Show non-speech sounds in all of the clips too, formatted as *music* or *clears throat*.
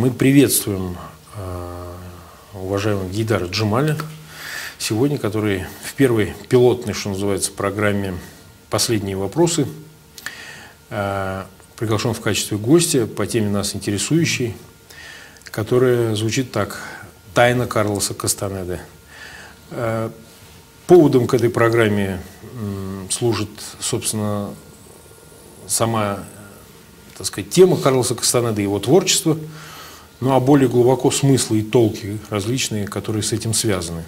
Мы приветствуем э, уважаемого Гейдара Джамаля сегодня, который в первой пилотной, что называется, программе «Последние вопросы» э, приглашен в качестве гостя по теме нас интересующей, которая звучит так. «Тайна Карлоса Кастанеды». Э, поводом к этой программе служит, собственно, сама так сказать, тема Карлоса Кастанеды, его творчество, ну а более глубоко смыслы и толки различные, которые с этим связаны.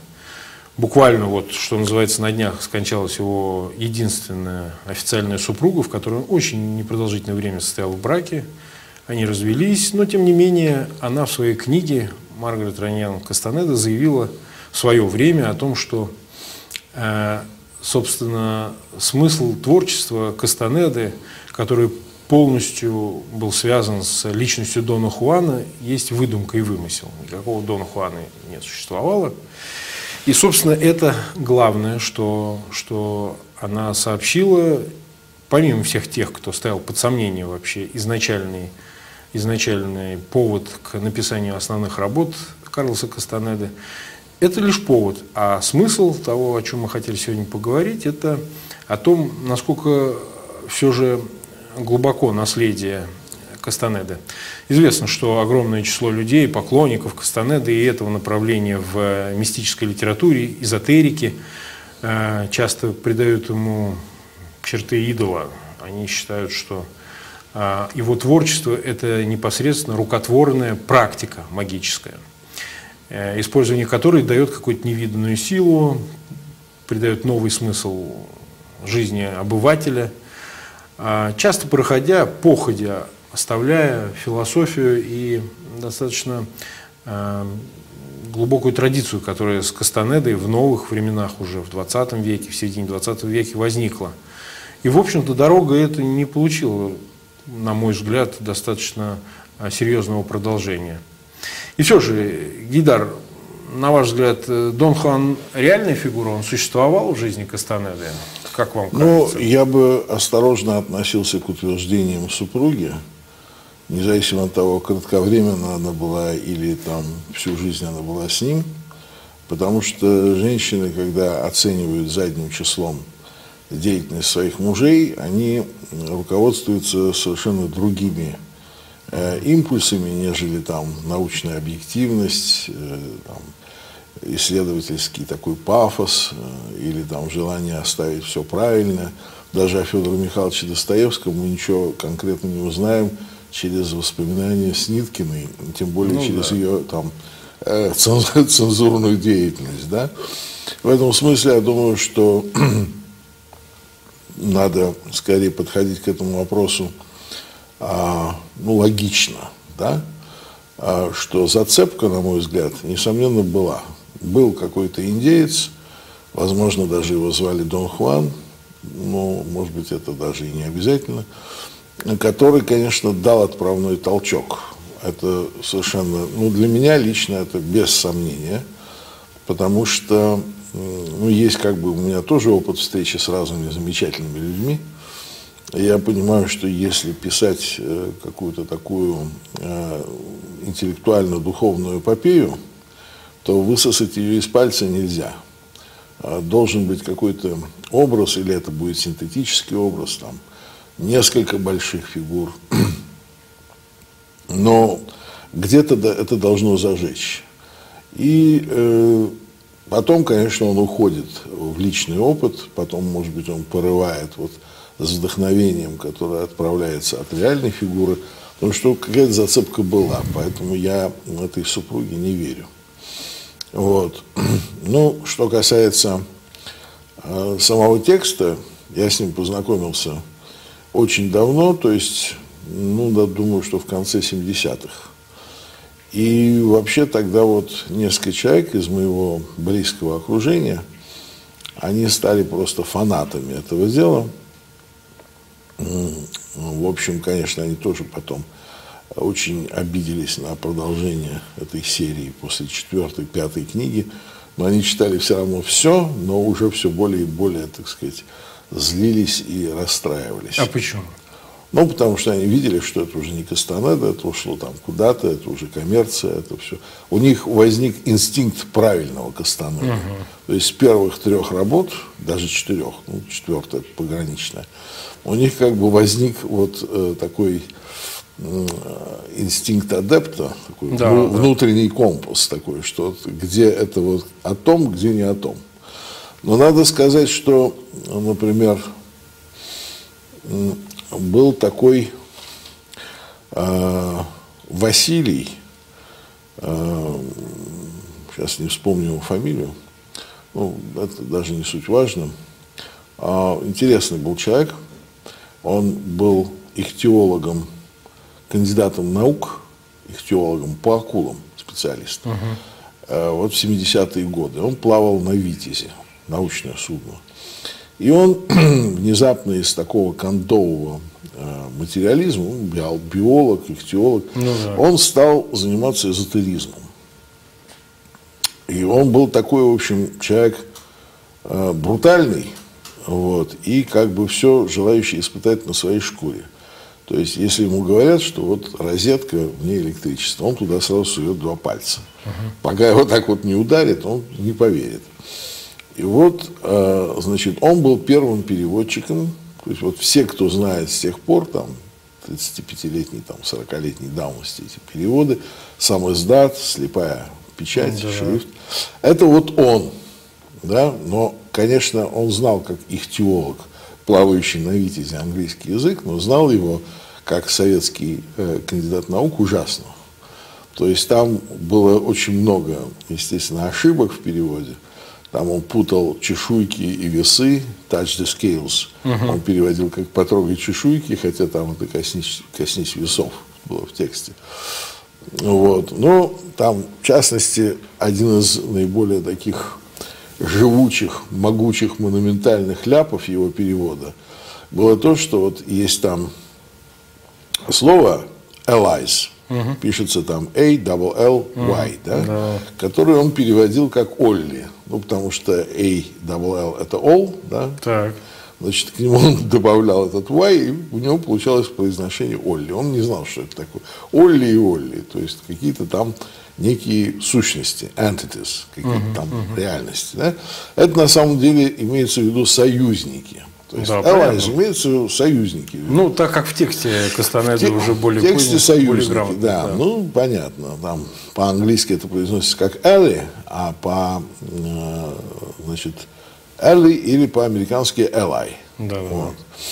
Буквально, вот, что называется, на днях скончалась его единственная официальная супруга, в которой он очень непродолжительное время состоял в браке. Они развелись, но тем не менее она в своей книге Маргарет Раньян Кастанеда заявила в свое время о том, что, э, собственно, смысл творчества Кастанеды, который полностью был связан с личностью Дона Хуана, есть выдумка и вымысел. Никакого Дона Хуана не существовало. И, собственно, это главное, что, что она сообщила, помимо всех тех, кто стоял под сомнением вообще изначальный, изначальный повод к написанию основных работ Карлоса Кастанеды, это лишь повод. А смысл того, о чем мы хотели сегодня поговорить, это о том, насколько все же глубоко наследие Кастанеды. Известно, что огромное число людей, поклонников Кастанеды и этого направления в мистической литературе, эзотерике, э, часто придают ему черты идола. Они считают, что э, его творчество – это непосредственно рукотворная практика магическая, э, использование которой дает какую-то невиданную силу, придает новый смысл жизни обывателя – а, часто проходя, походя, оставляя философию и достаточно а, глубокую традицию, которая с Кастанедой в новых временах уже, в 20 веке, в середине 20 веке возникла. И, в общем-то, дорога это не получила, на мой взгляд, достаточно а, серьезного продолжения. И все же, Гидар, на ваш взгляд, э, Дон Хуан реальная фигура, он существовал в жизни Кастанеды? Как вам ну, кажется? Ну, я бы осторожно относился к утверждениям супруги, независимо от того, кратковременно она была или там всю жизнь она была с ним, потому что женщины, когда оценивают задним числом деятельность своих мужей, они руководствуются совершенно другими э, импульсами, нежели там научная объективность, э, там, исследовательский такой пафос э, или там желание оставить все правильно. Даже о Федоре Михайловиче Достоевском мы ничего конкретно не узнаем через воспоминания Сниткиной, тем более ну, через да. ее там э, *laughs* цензурную деятельность. Да? В этом смысле я думаю, что *clears throat* надо скорее подходить к этому вопросу а, ну, логично, да? а, что зацепка, на мой взгляд, несомненно, была был какой-то индеец, возможно, даже его звали Дон Хуан, но, может быть, это даже и не обязательно, который, конечно, дал отправной толчок. Это совершенно, ну, для меня лично это без сомнения, потому что, ну, есть как бы у меня тоже опыт встречи с разными замечательными людьми. Я понимаю, что если писать э, какую-то такую э, интеллектуально-духовную эпопею, то высосать ее из пальца нельзя. А должен быть какой-то образ, или это будет синтетический образ, там, несколько больших фигур. *clears throat* Но где-то это должно зажечь. И э, потом, конечно, он уходит в личный опыт, потом, может быть, он порывает вот с вдохновением, которое отправляется от реальной фигуры, потому что какая-то зацепка была, поэтому я этой супруге не верю. Вот. *clears throat* Ну, что касается э, самого текста, я с ним познакомился очень давно, то есть, ну, да, думаю, что в конце 70-х. И вообще тогда вот несколько человек из моего близкого окружения, они стали просто фанатами этого дела. В общем, конечно, они тоже потом очень обиделись на продолжение этой серии после четвертой, пятой книги, но они читали все равно все, но уже все более и более, так сказать, злились и расстраивались. А почему? Ну, потому что они видели, что это уже не Кастанеда, это ушло там куда-то, это уже коммерция, это все. У них возник инстинкт правильного Кастанеда. Угу. То есть с первых трех работ, даже четырех, ну, четвертая пограничная, у них как бы возник вот э, такой инстинкт адепта, такой да, ну, да. внутренний компас такой, что где это вот о том, где не о том. Но надо сказать, что, например, был такой э, Василий, э, сейчас не вспомню его фамилию, ну, это даже не суть важно. А, интересный был человек, он был ихтиологом, кандидатом наук, ихтиологом по акулам специалистом. Uh-huh. Вот в 70-е годы. Он плавал на Витязе, научное судно. И он *clears throat* внезапно из такого кондового э, материализма, он биолог, ихтиолог, ну, да. он стал заниматься эзотеризмом. И он был такой, в общем, человек э, брутальный, вот, и как бы все желающий испытать на своей шкуре. То есть, если ему говорят, что вот розетка вне электричества, он туда сразу сует два пальца. Uh-huh. Пока его так вот не ударит, он не поверит. И вот, э, значит, он был первым переводчиком. То есть вот все, кто знает с тех пор, там, 35-летней, там, 40-летней давности эти переводы, сам издат, слепая печать, да. шрифт. Это вот он, да, но, конечно, он знал, как их теолог, плавающий на витязе английский язык, но знал его как советский э, кандидат наук ужасно. То есть там было очень много, естественно, ошибок в переводе. Там он путал чешуйки и весы, touch the scales. Uh-huh. Он переводил как потрогать чешуйки, хотя там это коснись, коснись весов было в тексте. Вот. Но там, в частности, один из наиболее таких живучих, могучих, монументальных ляпов его перевода было то, что вот есть там слово allies, угу. пишется там A, double L, Y, угу. да, да. который он переводил как Олли. Ну, потому что A, double L это all, да. Так. Значит, к нему он добавлял этот Y, и у него получалось произношение Олли. Он не знал, что это такое. Олли и Олли, то есть какие-то там некие сущности, entities, какие-то uh там uh реальности. Да? Это на самом деле имеется в виду союзники. То есть да, в виду союзники. Ну, так как в тексте Кастанеды те, уже более В тексте понял, союзники, более да, да. Ну, понятно. Там по-английски это произносится как ally, а по, э, значит, ally или по-американски ally. Да, вот. да.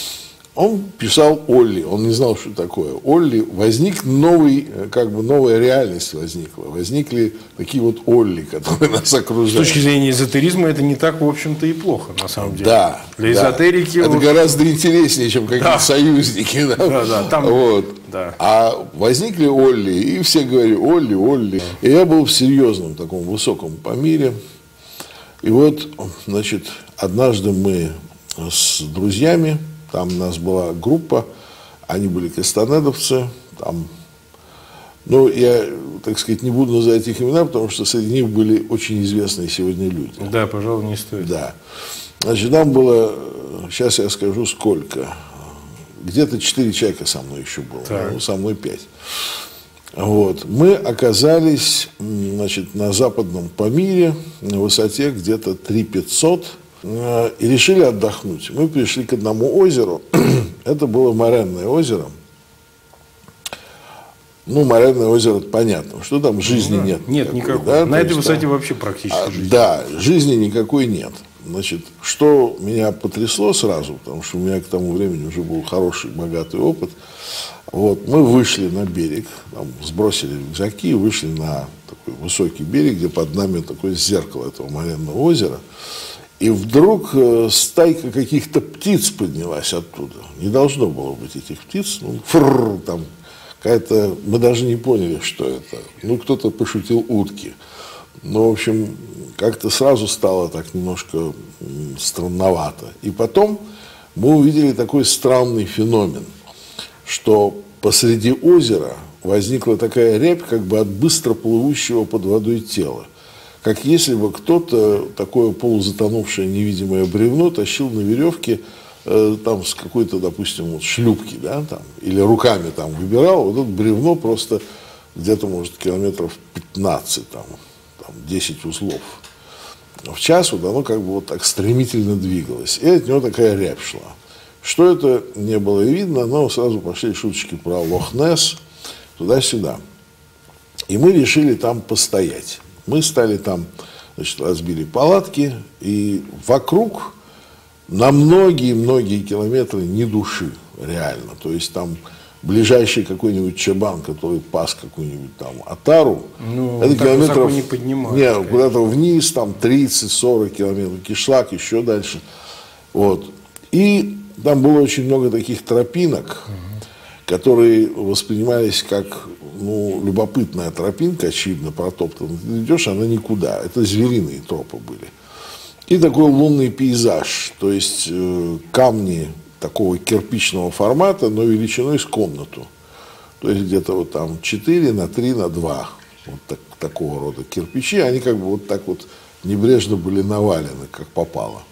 Он писал Олли, он не знал, что такое. Олли, возник новый, э, как бы новая реальность возникла. Возникли такие вот Олли, которые *laughs* нас окружают. С точки зрения эзотеризма это не так, в общем-то, и плохо, на самом деле. Да. Для да. эзотерики... Это вот... гораздо интереснее, чем какие-то да. союзники. Да, да, да. Там... Вот. Да. А возникли Олли, и все говорили Олли, Олли. И я был в серьезном таком высоком помире. И вот, значит, однажды мы с друзьями там у нас была группа, они были кастанедовцы, там, ну, я, так сказать, не буду называть их имена, потому что среди них были очень известные сегодня люди. Да, пожалуй, не стоит. Да. Значит, нам было, сейчас я скажу, сколько. Где-то четыре человека со мной еще было, так. ну, со мной пять. Вот. Мы оказались значит, на западном Памире на высоте где-то 3500 Э, и решили отдохнуть. Мы пришли к одному озеру. *clears throat* Это было Моренное озеро. Ну, Моренное озеро, это понятно, что там жизни ну, да. нет. Нет никакой. никакой. Да? На этой высоте там, вообще практически а, жизни. Да, жизни никакой нет. Значит, что меня потрясло сразу, потому что у меня к тому времени уже был хороший, богатый опыт. Вот, мы вышли на берег, там, сбросили рюкзаки, вышли на такой высокий берег, где под нами такое зеркало этого моренного озера. И вдруг э, стайка каких-то птиц поднялась оттуда. Не должно было быть этих птиц. Ну, фррр, там какая-то... Мы даже не поняли, что это. Ну, кто-то пошутил утки. Но, в общем, как-то сразу стало так немножко странновато. И потом мы увидели такой странный феномен, что посреди озера возникла такая рябь, как бы от быстро плывущего под водой тела как если бы кто-то такое полузатонувшее невидимое бревно тащил на веревке э, там с какой-то, допустим, вот шлюпки, да, там, или руками там выбирал, вот это бревно просто где-то, может, километров 15, там, там 10 узлов в час, вот оно как бы вот так стремительно двигалось. И от него такая рябь шла. Что это не было видно, но сразу пошли шуточки про Лохнес, туда-сюда. И мы решили там постоять. Мы стали там, значит, разбили палатки, и вокруг на многие-многие километры ни души, реально. То есть там ближайший какой-нибудь чабан, который пас какую-нибудь там атару, ну, это километров... не поднимают. Нет, куда-то вниз, там 30-40 километров, кишлак, еще дальше. Вот. И там было очень много таких тропинок, угу. которые воспринимались как ну, любопытная тропинка, очевидно, протоптанная. Ты идешь, она никуда. Это звериные тропы были. И такой лунный пейзаж, то есть э, камни такого кирпичного формата, но величиной с комнату. То есть где-то вот там 4 на 3 на 2. Вот так, такого рода кирпичи. Они как бы вот так вот небрежно были навалены, как попало.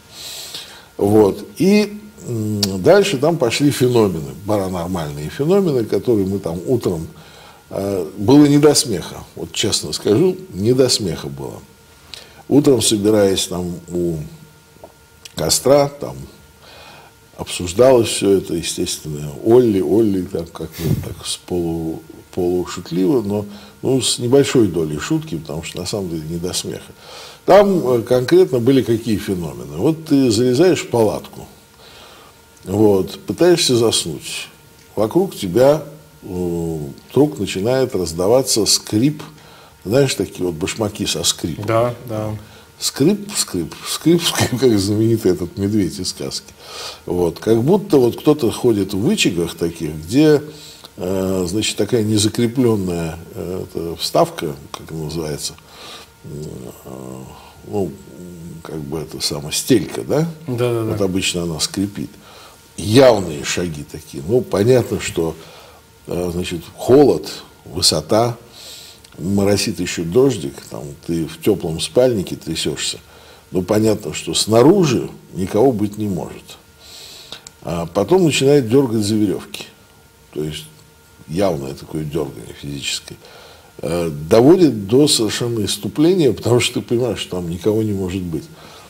Вот. И дальше там пошли феномены, паранормальные феномены, которые мы там утром... Э, было не до смеха, вот честно скажу, не до смеха было. Утром, собираясь там у костра, там обсуждалось все это, естественно, Олли, Олли, так как так с полу, полушутливо, но ну, с небольшой долей шутки, потому что на самом деле не до смеха. Там э, конкретно были какие феномены. Вот ты залезаешь в палатку, вот, пытаешься заснуть, вокруг тебя вдруг начинает раздаваться скрип, знаешь, такие вот башмаки со скрипом. Да, да скрип, скрип, скрип, *laughs* скрип, как знаменитый этот медведь из сказки. Вот. Как будто вот кто-то ходит в вычагах таких, где э, значит, такая незакрепленная э, вставка, как она называется, э, ну, как бы это самое, стелька, да? Да, да, да. Вот обычно она скрипит. Явные шаги такие. Ну, понятно, что, э, значит, холод, высота, моросит еще дождик, там, ты в теплом спальнике трясешься, ну, понятно, что снаружи никого быть не может. А потом начинает дергать за веревки. То есть явное такое дергание физическое. А, доводит до совершенно иступления, *laughs* потому что ты понимаешь, что там никого не может быть.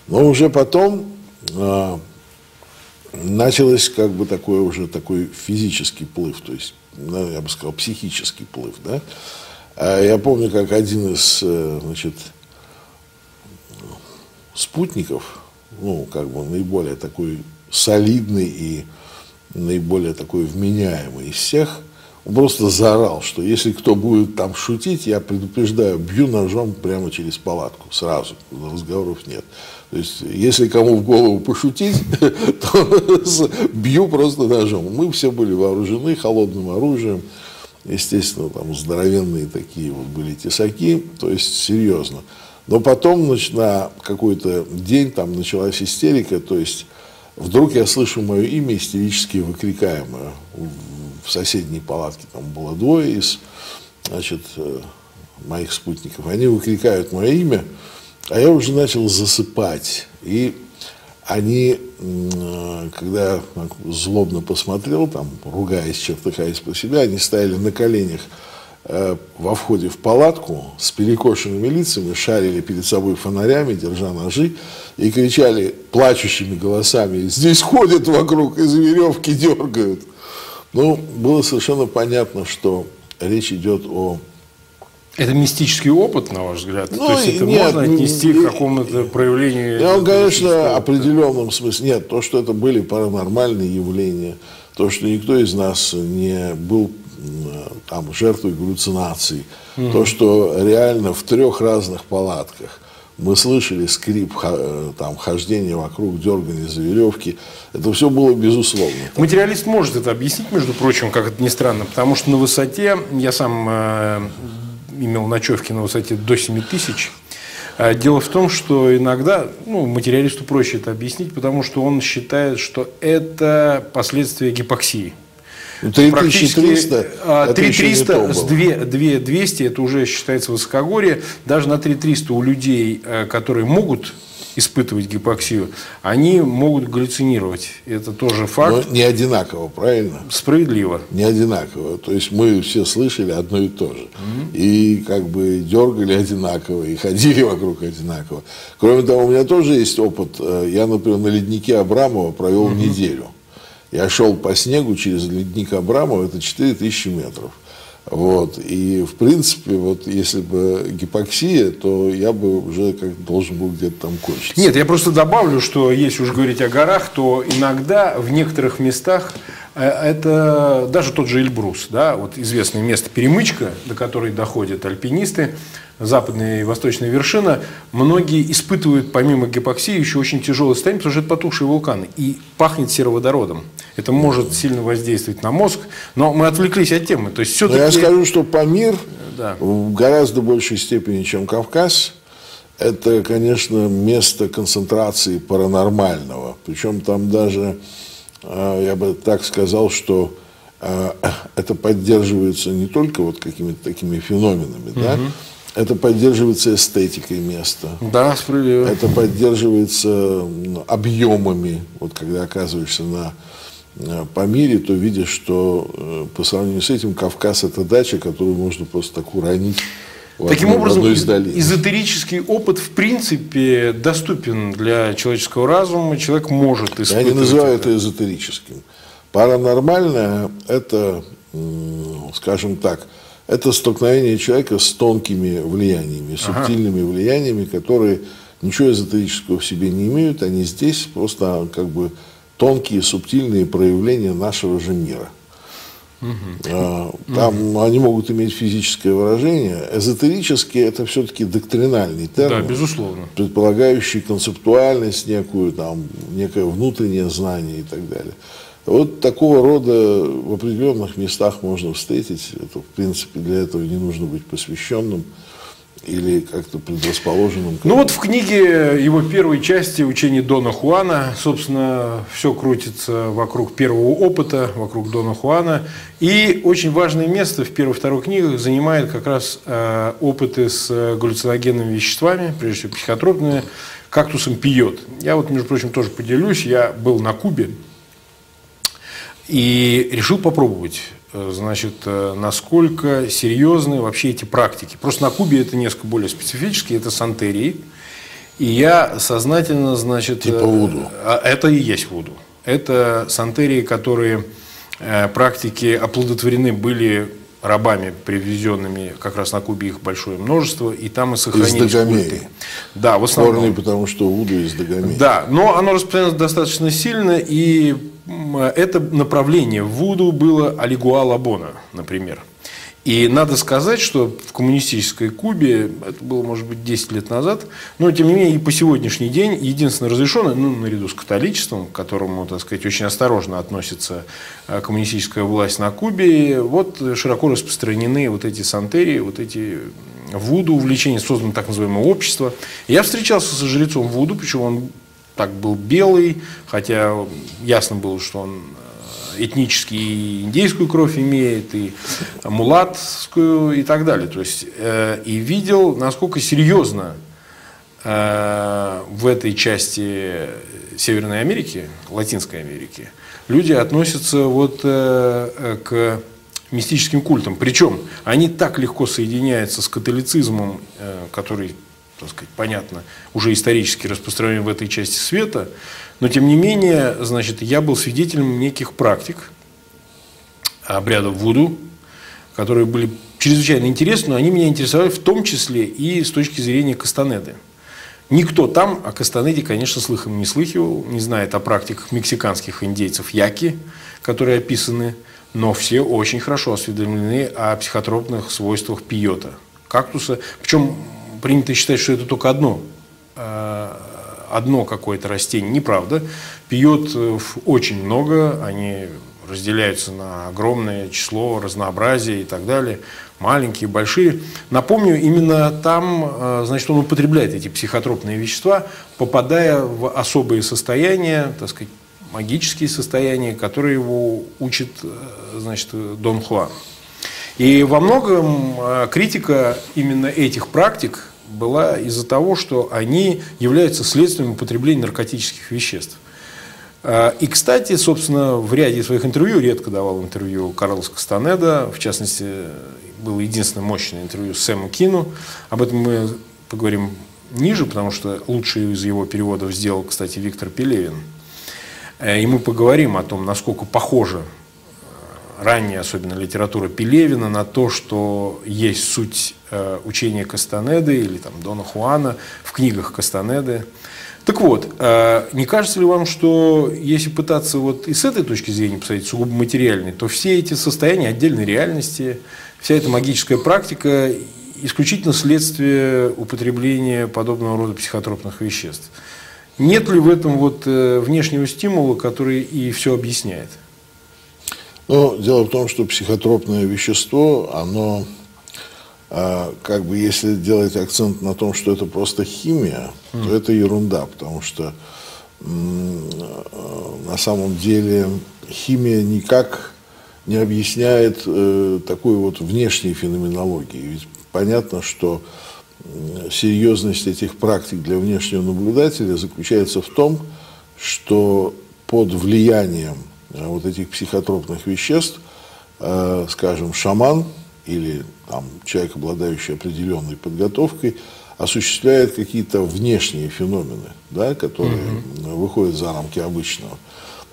Но уже потом а, началось как бы такой уже такой физический плыв, то есть, ну, я бы сказал, психический плыв, да, а я помню, как один из э, значит, спутников, ну, как бы наиболее такой солидный и наиболее такой вменяемый из всех, он просто заорал, что если кто будет там шутить, я предупреждаю, бью ножом прямо через палатку, сразу, разговоров нет. То есть, если кому в голову пошутить, *laughs* то бью просто ножом. Мы все были вооружены холодным оружием, естественно, там здоровенные такие вот были тесаки, то есть серьезно. Но потом, значит, на какой-то день там началась истерика, то есть вдруг я слышу мое имя истерически выкрикаемое. В соседней палатке там было двое из, значит, э, моих спутников. Они выкрикают мое имя, а я уже начал засыпать. И они, когда я злобно посмотрел, там, ругаясь, чертыхаясь по себя, они стояли на коленях э, во входе в палатку с перекошенными лицами, шарили перед собой фонарями, держа ножи, и кричали плачущими голосами, здесь ходят вокруг, из веревки дергают. Ну, было совершенно понятно, что речь идет о это мистический опыт, на ваш взгляд? Ну, То есть это нет, можно отнести к какому-то проявлению? Я, конечно, определенном смысле. Нет, то, что это были паранормальные явления, то, что никто из нас не был там, жертвой галлюцинаций, угу. то, что реально в трех разных палатках мы слышали скрип, там, хождение вокруг, дергание за веревки. Это все было безусловно. Материалист может это объяснить, между прочим, как это ни странно, потому что на высоте, я сам э, имел ночевки на высоте до 7 тысяч. А дело в том, что иногда, ну, материалисту проще это объяснить, потому что он считает, что это последствия гипоксии. 3300, 3300 с 2, 200 это уже считается высокогорье. Даже на 3300 у людей, э, которые могут испытывать гипоксию, они могут галлюцинировать. Это тоже факт. Но не одинаково, правильно? Справедливо. Не одинаково. То есть мы все слышали одно и то же. Угу. И как бы дергали одинаково, и ходили вокруг одинаково. Кроме того, у меня тоже есть опыт. Э, я, например, на леднике Абрамова провел угу. неделю. Я шел по снегу через ледник Абрамова, это 4000 метров. Вот. И, в принципе, вот если бы гипоксия, то я бы уже как должен был где-то там кончиться. Нет, я просто добавлю, что если уж говорить о горах, то иногда в некоторых местах это даже тот же Эльбрус, да, вот известное место перемычка, до которой доходят альпинисты, западная и восточная вершина, многие испытывают помимо гипоксии еще очень тяжелое состояние, потому что это потухшие вулканы. И пахнет сероводородом. Это может сильно воздействовать на мозг. Но мы отвлеклись от темы. То есть все-таки... я скажу, что Памир да. в гораздо большей степени, чем Кавказ, это, конечно, место концентрации паранормального. Причем там даже, я бы так сказал, что а, это поддерживается не только вот какими-то такими феноменами, угу. да, это поддерживается эстетикой места. Да, справедливо. Это поддерживается объемами. Вот когда оказываешься на э, по мире, то видишь, что э, по сравнению с этим Кавказ это дача, которую можно просто так уронить. Таким образом, из эзотерический опыт в принципе доступен для человеческого разума, человек может испытывать. Я не называю это эзотерическим. Паранормальное – это, скажем так, это столкновение человека с тонкими влияниями, субтильными ага. влияниями, которые ничего эзотерического в себе не имеют, они здесь просто как бы тонкие, субтильные проявления нашего же мира. Угу. Там они могут иметь физическое выражение. Эзотерические это все-таки доктринальный термин. Да, безусловно. Предполагающий концептуальность некую, там, некое внутреннее знание и так далее. Вот такого рода в определенных местах можно встретить. Это, в принципе, для этого не нужно быть посвященным или как-то предрасположенным. Ну вот в книге его первой части «Учение Дона Хуана», собственно, все крутится вокруг первого опыта, вокруг Дона Хуана. И очень важное место в первой и второй книгах занимает как раз э, опыты с галлюциногенными веществами, прежде всего психотропными, кактусом пьет. Я вот, между прочим, тоже поделюсь. Я был на Кубе и решил попробовать, значит, э, насколько серьезны вообще эти практики. Просто на Кубе это несколько более специфически, это сантерии. И я сознательно, значит... Типа вуду. А, это и есть вуду. Это сантерии, которые практики оплодотворены были рабами, привезенными как раз на Кубе их большое множество, и там и сохранились из культы. Да, в основном. Спорный, потому что Вуду из Дагомеи. Да, но оно распространялось достаточно сильно, и это направление в Вуду было Алигуа Лабона, например. И надо сказать, что в коммунистической Кубе, это было, может быть, 10 лет назад, но, тем не менее, и по сегодняшний день единственное разрешенное, ну, наряду с католичеством, к которому, так сказать, очень осторожно относится э, коммунистическая власть на Кубе, вот широко распространены вот эти сантерии, вот эти Вуду, увлечение, создано так называемое общество. Я встречался со жрецом Вуду, причем он так был белый, хотя ясно было, что он этнически и индейскую кровь имеет, и мулатскую и так далее. То есть, э, и видел, насколько серьезно э, в этой части Северной Америки, Латинской Америки, люди относятся вот э, к мистическим культам. Причем они так легко соединяются с католицизмом, который, так сказать, понятно, уже исторически распространен в этой части света, но, тем не менее, значит, я был свидетелем неких практик, обрядов Вуду, которые были чрезвычайно интересны, но они меня интересовали в том числе и с точки зрения Кастанеды. Никто там о Кастанеде, конечно, слыхом не слыхивал, не знает о практиках мексиканских индейцев Яки, которые описаны, но все очень хорошо осведомлены о психотропных свойствах пиота, кактуса. Причем принято считать, что это только одно э, одно какое-то растение. Неправда. Пьет э, очень много, они разделяются на огромное число, разнообразие и так далее, маленькие, большие. Напомню, именно там, э, значит, он употребляет эти психотропные вещества, попадая в особые состояния, так сказать, магические состояния, которые его учит, э, значит, Дон Хуан. И во многом критика именно этих практик была из-за того, что они являются следствием употребления наркотических веществ. А, и, кстати, собственно, в ряде своих интервью, редко давал интервью Карлос Кастанеда, в частности, было единственное мощное интервью с Сэмом Кину. Об этом мы поговорим ниже, потому что лучший из его переводов сделал, кстати, Виктор Пелевин. Э, и мы поговорим о том, насколько похожа э, ранняя, особенно литература Пелевина, на то, что есть суть э, учения Кастанеды или там Дона Хуана в книгах Кастанеды. Так вот, не кажется ли вам, что если пытаться вот и с этой точки зрения посмотреть, сугубо материальной, то все эти состояния отдельной реальности, вся эта магическая практика исключительно следствие употребления подобного рода психотропных веществ. Нет ли в этом вот э, внешнего стимула, который и все объясняет? Ну, дело в том, что психотропное вещество, оно, а, как бы, если делать акцент на том, что это просто химия, mm. то это ерунда, потому что на самом деле химия никак не объясняет э, такой вот внешней феноменологии. Ведь понятно, что серьезность этих практик для внешнего наблюдателя заключается в том, что под влиянием вот этих психотропных веществ, э, скажем, шаман или там, человек, обладающий определенной подготовкой, осуществляет какие-то внешние феномены, да, которые угу. выходят за рамки обычного.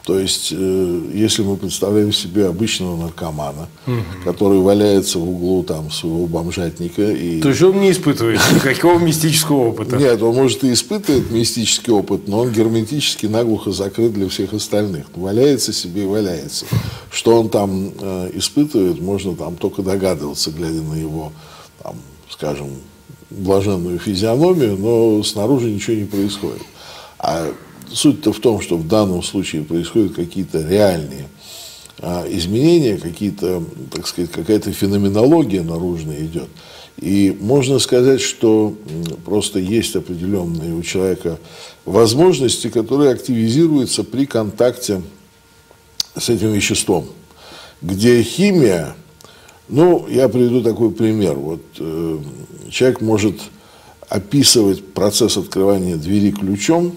То есть, э, если мы представляем себе обычного наркомана, угу. который валяется в углу там своего бомжатника и... То есть он не испытывает *laughs* никакого мистического опыта? Нет, он может и испытывает мистический опыт, но он герметически наглухо закрыт для всех остальных. Валяется себе и валяется. Что он там э, испытывает, можно там только догадываться, глядя на его, там, скажем, блаженную физиономию, но снаружи ничего не происходит. А суть-то в том, что в данном случае происходят какие-то реальные а, изменения, какие-то, так сказать, какая-то феноменология наружная идет. И можно сказать, что просто есть определенные у человека возможности, которые активизируются при контакте с этим веществом. Где химия, ну, я приведу такой пример. Вот э, человек может описывать процесс открывания двери ключом,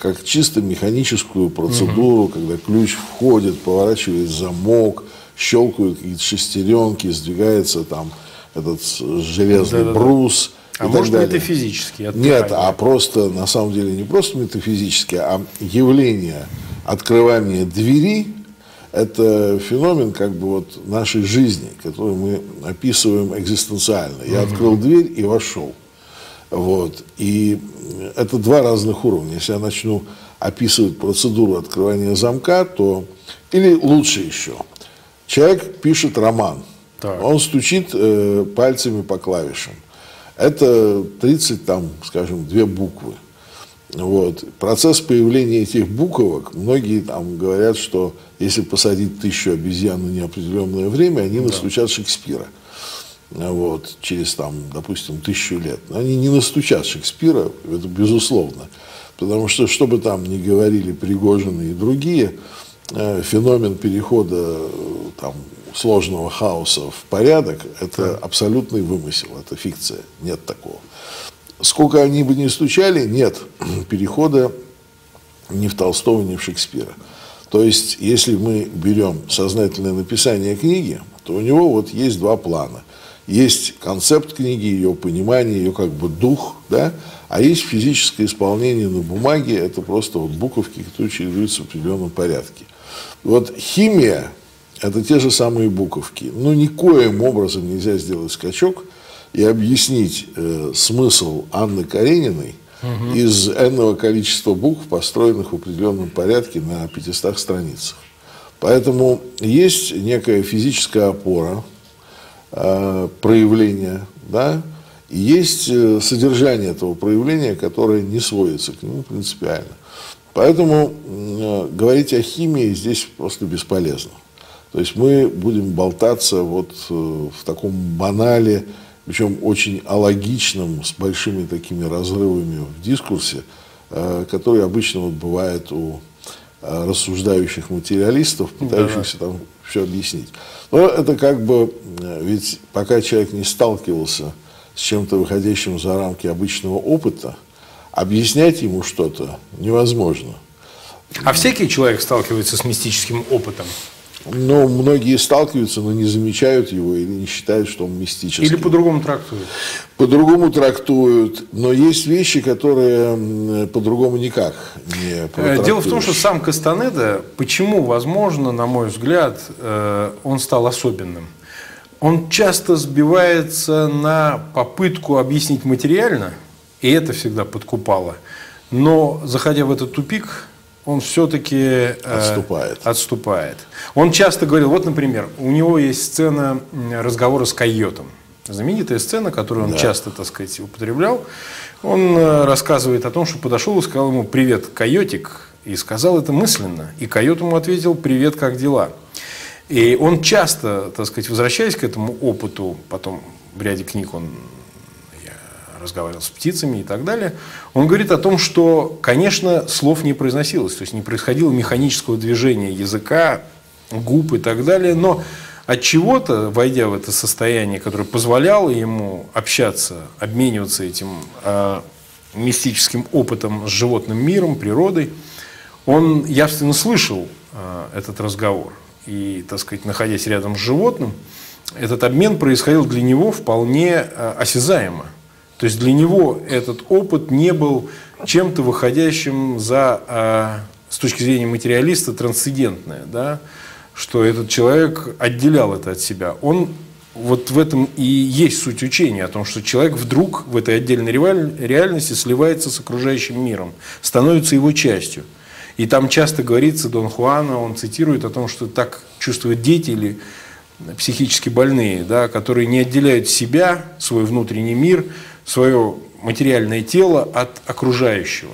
как чисто механическую процедуру, угу. когда ключ входит, поворачивает замок, щелкают какие-то шестеренки, сдвигается там этот железный да, брус. Да, да. А может далее. метафизически? Нет, а просто, на самом деле, не просто метафизически, а явление открывания двери – это феномен как бы вот нашей жизни, который мы описываем экзистенциально. Я угу. открыл дверь и вошел. Вот. И это два разных уровня. Если я начну описывать процедуру открывания замка, то... Или лучше еще. Человек пишет роман. Так. Он стучит э, пальцами по клавишам. Это 30, там, скажем, две буквы. Вот. Процесс появления этих буквок, многие там говорят, что если посадить тысячу обезьян на неопределенное время, они да. настучат Шекспира вот, через, там, допустим, тысячу лет. Они не настучат Шекспира, это безусловно. Потому что, что бы там ни говорили Пригожины и другие, э, феномен перехода э, там, сложного хаоса в порядок – это абсолютный вымысел, это фикция, нет такого. Сколько они бы ни стучали, нет *clears throat* перехода ни в Толстого, ни в Шекспира. То есть, если мы берем сознательное написание книги, то у него вот есть два плана есть концепт книги, ее понимание, ее как бы дух, да, а есть физическое исполнение на бумаге, это просто вот буковки, которые чередуются в определенном порядке. Вот химия – это те же самые буковки. Но никоим образом нельзя сделать скачок и объяснить э, смысл Анны Карениной угу. из энного количества букв, построенных в определенном порядке на 500 страницах. Поэтому есть некая физическая опора, проявления, да, и есть э, содержание этого проявления, которое не сводится к нему принципиально. Поэтому э, говорить о химии здесь просто бесполезно. То есть мы будем болтаться вот в таком банале, причем очень алогичном, с большими такими разрывами в дискурсе, который обычно вот бывает у рассуждающих материалистов, пытающихся да. там все объяснить. Но это как бы, э, ведь пока человек не сталкивался с чем-то выходящим за рамки обычного опыта, объяснять ему что-то невозможно. А всякий человек сталкивается с мистическим опытом? Ну, многие сталкиваются, но не замечают его или не считают, что он мистический. Или по-другому трактуют? По-другому трактуют, но есть вещи, которые по-другому никак не э, Дело в том, что сам Кастанеда, почему, возможно, на мой взгляд, э, он стал особенным? Он часто сбивается на попытку объяснить материально, и это всегда подкупало. Но, заходя в этот тупик, он все-таки э, отступает. отступает. Он часто говорил, вот, например, у него есть сцена разговора с койотом. Знаменитая сцена, которую он да. часто, так сказать, употреблял. Он э, рассказывает о том, что подошел и сказал ему «Привет, койотик», и сказал это мысленно. И койот ему ответил «Привет, как дела?». И он часто, так сказать, возвращаясь к этому опыту, потом в ряде книг он разговаривал с птицами и так далее, он говорит о том, что, конечно, слов не произносилось, то есть не происходило механического движения языка, губ и так далее, но от чего-то, войдя в это состояние, которое позволяло ему общаться, обмениваться этим э, мистическим опытом с животным миром, природой, он явственно слышал э, этот разговор. И, так сказать, находясь рядом с животным, этот обмен происходил для него вполне э, осязаемо. То есть для него этот опыт не был чем-то выходящим за, а, с точки зрения материалиста, трансцендентное, да? что этот человек отделял это от себя. Он вот в этом и есть суть учения, о том, что человек вдруг в этой отдельной реальности сливается с окружающим миром, становится его частью. И там часто говорится, Дон Хуана, он цитирует о том, что так чувствуют дети или психически больные, да, которые не отделяют себя, свой внутренний мир – свое материальное тело от окружающего.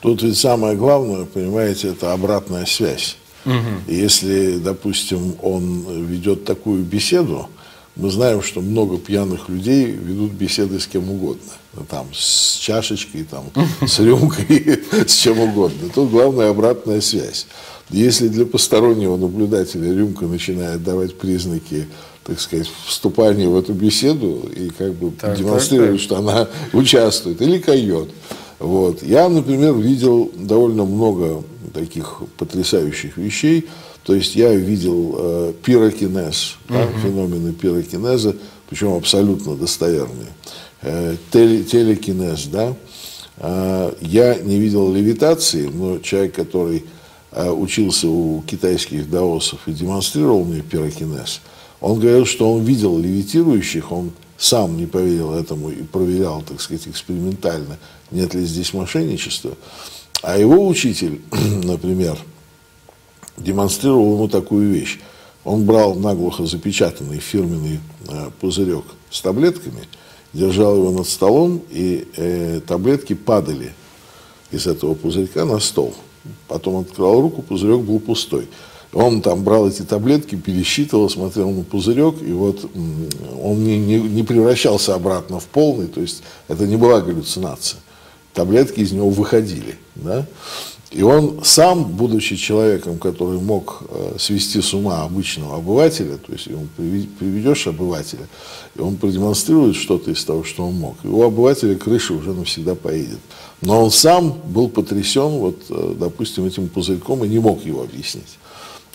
Тут ведь самое главное, понимаете, это обратная связь. Угу. Если, допустим, он ведет такую беседу, мы знаем, что много пьяных людей ведут беседы с кем угодно. Ну, там, с чашечкой, там, с *laughs* рюмкой, с чем угодно. Тут главная обратная связь. Если для постороннего наблюдателя рюмка начинает давать признаки так сказать, вступание в эту беседу и как бы так, демонстрирует, так, так. что она участвует, или койот. Вот. Я, например, видел довольно много таких потрясающих вещей. То есть я видел э, пирокинез, угу. да, феномены пирокинеза, причем абсолютно достоверные. Э, теле, телекинез, да. Э, я не видел левитации, но человек, который э, учился у китайских даосов и демонстрировал мне пирокинез – он говорил, что он видел левитирующих, он сам не поверил этому и проверял, так сказать, экспериментально, нет ли здесь мошенничества. А его учитель, *clears throat* например, демонстрировал ему такую вещь. Он брал наглухо запечатанный фирменный э, пузырек с таблетками, держал его над столом, и э, таблетки падали из этого пузырька на стол. Потом открывал руку, пузырек был пустой. Он там брал эти таблетки, пересчитывал, смотрел на пузырек, и вот он не, не, не превращался обратно в полный, то есть это не была галлюцинация. Таблетки из него выходили. Да? И он сам, будучи человеком, который мог э, свести с ума обычного обывателя, то есть ему приведешь обывателя, и он продемонстрирует что-то из того, что он мог, его обывателя крыша уже навсегда поедет. Но он сам был потрясен, вот, э, допустим, этим пузырьком и не мог его объяснить.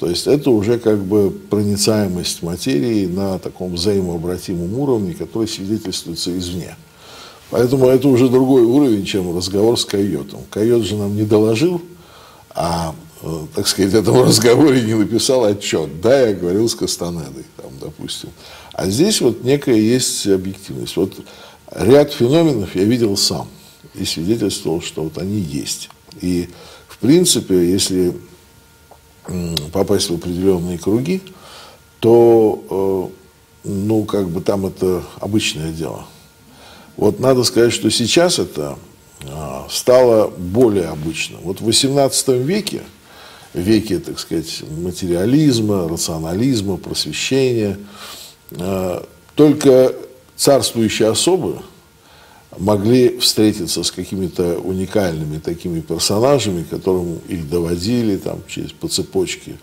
То есть это уже как бы проницаемость материи на таком взаимообратимом уровне, который свидетельствуется извне. Поэтому это уже другой уровень, чем разговор с койотом. Койот же нам не доложил, а, э, так сказать, *laughs* этому разговоре не написал отчет. Да, я говорил с Кастанедой, там, допустим. А здесь вот некая есть объективность. Вот ряд феноменов я видел сам и свидетельствовал, что вот они есть. И, в принципе, если попасть в определенные круги, то, э, ну, как бы там это обычное дело. Вот надо сказать, что сейчас это а, стало более обычным. Вот в XVIII веке, веке, так сказать, материализма, рационализма, просвещения, а, только царствующие особы могли встретиться с какими-то уникальными такими персонажами, которым их доводили там, через, по цепочке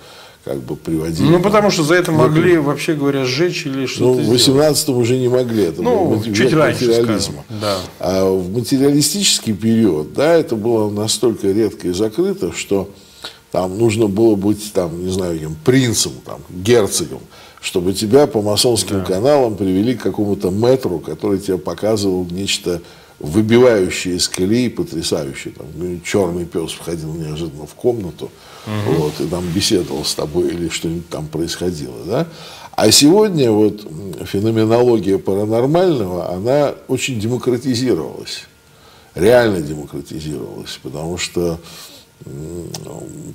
как бы приводили. Ну, потому что за это могли, вообще говоря, сжечь или что-то Ну, в 18-м уже не могли. Это ну, был чуть раньше, материализма. Скажем, да. А в материалистический период, да, это было настолько редко и закрыто, что там нужно было быть, там, не знаю, принцем, там, герцогом, чтобы тебя по масонским да. каналам привели к какому-то метру, который тебе показывал нечто выбивающее из колеи, потрясающее. Там, черный пес входил неожиданно в комнату, угу. вот, и там беседовал с тобой или что-нибудь там происходило. Да? А сегодня вот феноменология паранормального, она очень демократизировалась. Реально демократизировалась, потому что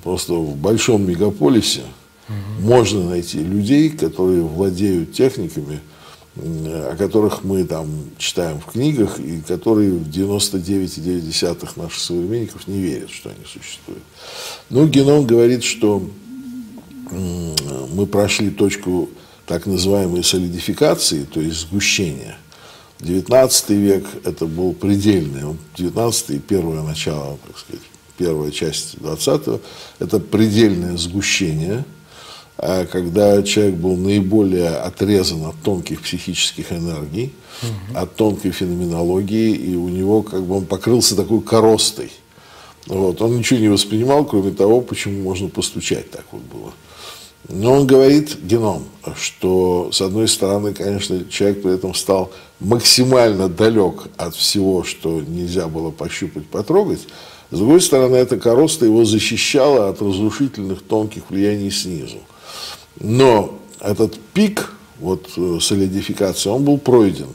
просто в большом мегаполисе угу. можно найти людей, которые владеют техниками, о которых мы там читаем в книгах, и которые в 99,9 наших современников не верят, что они существуют. Ну, Геном говорит, что мы прошли точку так называемой солидификации, то есть сгущения. 19 век это был предельный, 19 и первое начало, так сказать, первая часть 20 это предельное сгущение – когда человек был наиболее отрезан от тонких психических энергий, угу. от тонкой феноменологии, и у него как бы он покрылся такой коростой. Вот. Он ничего не воспринимал, кроме того, почему можно постучать, так вот было. Но он говорит, геном, что, с одной стороны, конечно, человек при этом стал максимально далек от всего, что нельзя было пощупать, потрогать. С другой стороны, эта короста его защищала от разрушительных тонких влияний снизу. Но этот пик вот, э, солидификации, он был пройден.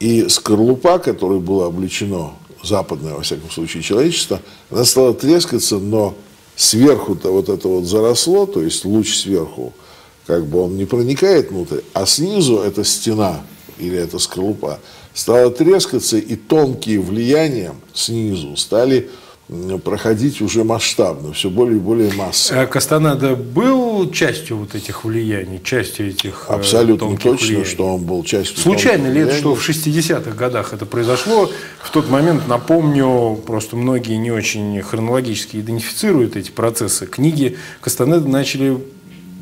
И скорлупа, которой было обличено западное, во всяком случае, человечество, она стала трескаться, но сверху-то вот это вот заросло, то есть луч сверху, как бы он не проникает внутрь, а снизу эта стена или эта скорлупа стала трескаться, и тонкие влияния снизу стали проходить уже масштабно, все более и более массово. А Кастанеда был частью вот этих влияний, частью этих э, Абсолютно точно, влияний. что он был частью Случайно ли это, что в 60-х годах это произошло? В тот момент, напомню, просто многие не очень хронологически идентифицируют эти процессы. Книги Кастанеда начали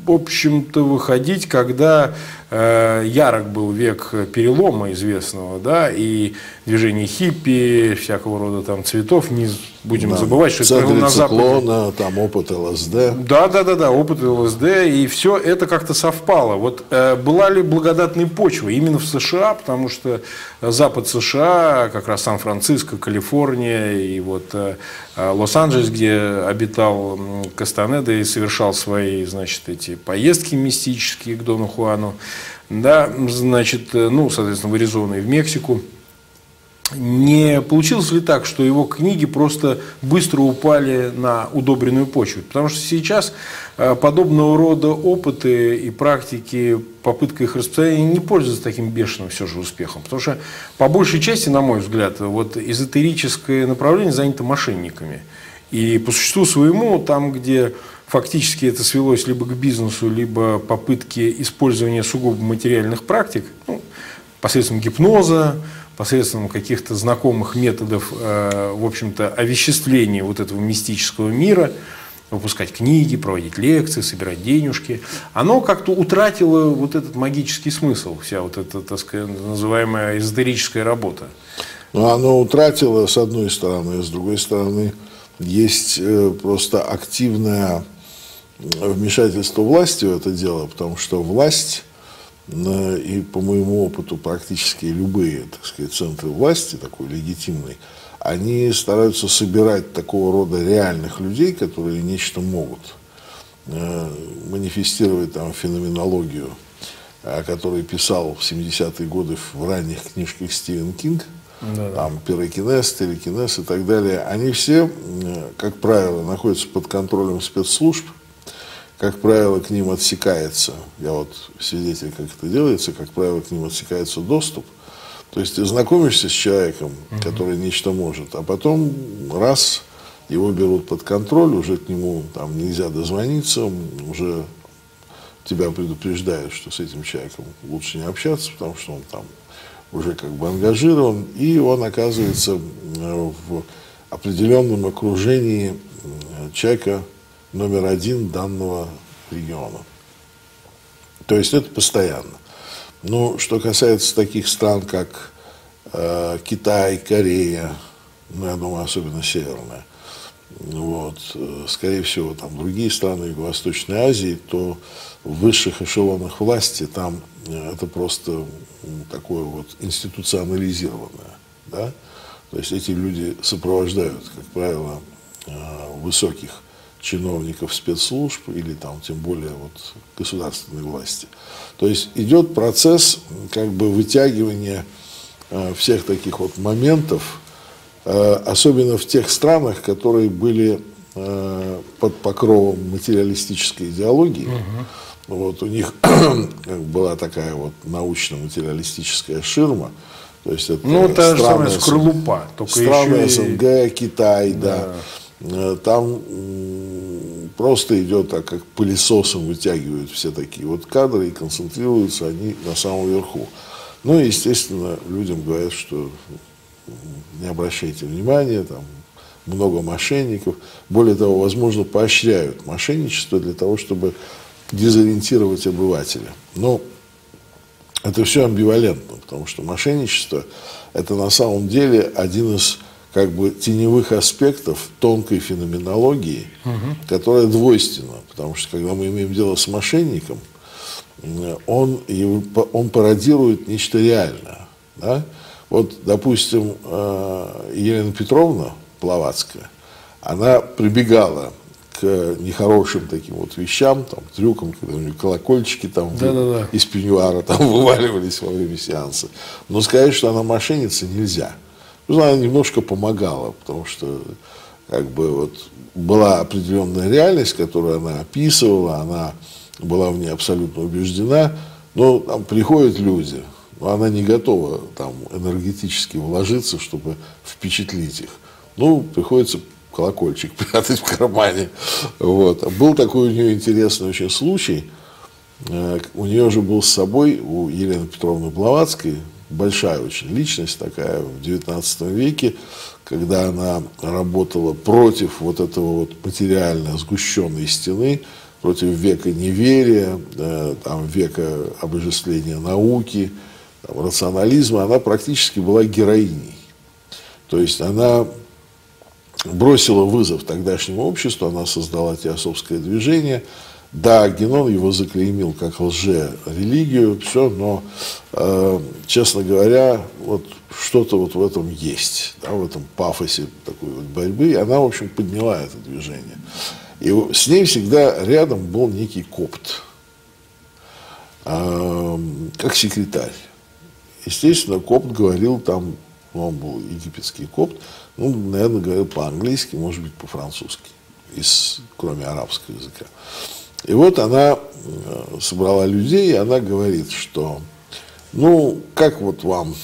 в общем-то, выходить, когда ярок был век перелома известного, да, и движение хиппи, всякого рода там цветов, не будем да, забывать, что это на Западе. там опыт ЛСД. Да, да, да, да, опыт ЛСД, и все это как-то совпало. Вот э, была ли благодатной почва именно в США, потому что Запад США, как раз Сан-Франциско, Калифорния и вот э, э Лос-Анджелес, где обитал Кастанеда и совершал свои, значит, эти поездки мистические к Дону Хуану, да, значит, э, ну, соответственно, в Аризону и в Мексику. Не получилось ли так, что его книги просто быстро упали на удобренную почву? Потому что сейчас э, подобного рода опыты и практики, попытка их распространения не пользуются таким бешеным все же успехом. Потому что по большей части, на мой взгляд, вот эзотерическое направление занято мошенниками. И по существу своему, там, где фактически это свелось либо к бизнесу, либо попытке использования сугубо материальных практик, ну, посредством гипноза, посредством каких-то знакомых методов, э, в общем-то, овеществления вот этого мистического мира, выпускать книги, проводить лекции, собирать денежки, оно как-то утратило вот этот магический смысл, вся вот эта, так сказать, называемая эзотерическая работа. Ну, оно утратило, с одной стороны, с другой стороны, есть э, просто активное вмешательство власти в это дело, потому что власть и по моему опыту практически любые, так сказать, центры власти, такой легитимной, они стараются собирать такого рода реальных людей, которые нечто могут э, манифестировать там феноменологию, о которой писал в 70-е годы в ранних книжках Стивен Кинг, да, там пирокинез, телекинез и так далее, они все, как правило, находятся под контролем спецслужб, как правило, к ним отсекается, я вот свидетель, как это делается, как правило, к ним отсекается доступ. То есть ты знакомишься с человеком, угу. который нечто может, а потом раз его берут под контроль, уже к нему там нельзя дозвониться, уже тебя предупреждают, что с этим человеком лучше не общаться, потому что он там уже как бы ангажирован, и он оказывается в определенном окружении человека, номер один данного региона. То есть это постоянно. Ну, что касается таких стран, как э, Китай, Корея, ну, я думаю, особенно северная, вот, э, скорее всего, там другие страны Юго-Восточной Азии, то в высших эшелонах власти там э, это просто такое вот институционализированное, да, то есть эти люди сопровождают, как правило, э, высоких чиновников спецслужб или там тем более вот государственной власти. То есть идет процесс как бы вытягивания э, всех таких вот моментов, э, особенно в тех странах, которые были э, под покровом материалистической идеологии. Угу. Вот у них *clears throat* была такая вот научно-материалистическая ширма. То есть это ну, та же самая скорлупа. Только страны СНГ, Китай, да. да там просто идет так, как пылесосом вытягивают все такие вот кадры и концентрируются они на самом верху. Ну и, естественно, людям говорят, что не обращайте внимания, там много мошенников. Более того, возможно, поощряют мошенничество для того, чтобы дезориентировать обывателя. Но это все амбивалентно, потому что мошенничество – это на самом деле один из как бы теневых аспектов тонкой феноменологии, угу. которая двойственна. Потому что когда мы имеем дело с мошенником, он, он пародирует нечто реальное. Да? Вот, допустим, э, Елена Петровна Плавацкая, она прибегала к нехорошим таким вот вещам, там, трюкам, когда у нее колокольчики там да, да, да. из пеньюара там *laughs* вываливались во время сеанса. Но сказать, что она мошенница, нельзя. Ну, немножко помогала, потому что как бы вот была определенная реальность, которую она описывала, она была в ней абсолютно убеждена, но там приходят люди, но она не готова там энергетически вложиться, чтобы впечатлить их. Ну, приходится колокольчик *laughs* прятать в кармане. Вот. Был такой у нее интересный очень случай. Э, у нее же был с собой, у Елены Петровны Блаватской, большая очень личность такая в XIX веке, когда она работала против вот этого вот материально сгущенной стены, против века неверия, там, века обожествления науки, там, рационализма, она практически была героиней. То есть она бросила вызов тогдашнему обществу, она создала теософское движение – да, Генон его заклеймил как лже-религию, все, но, э, честно говоря, вот что-то вот в этом есть, да, в этом пафосе такой вот борьбы, и она, в общем, подняла это движение. И с ней всегда рядом был некий копт, э, как секретарь. Естественно, копт говорил там, ну, он был египетский копт, ну, наверное, говорил по-английски, может быть, по-французски, из, кроме арабского языка. И вот она э, собрала людей, и она говорит, что, ну, как вот вам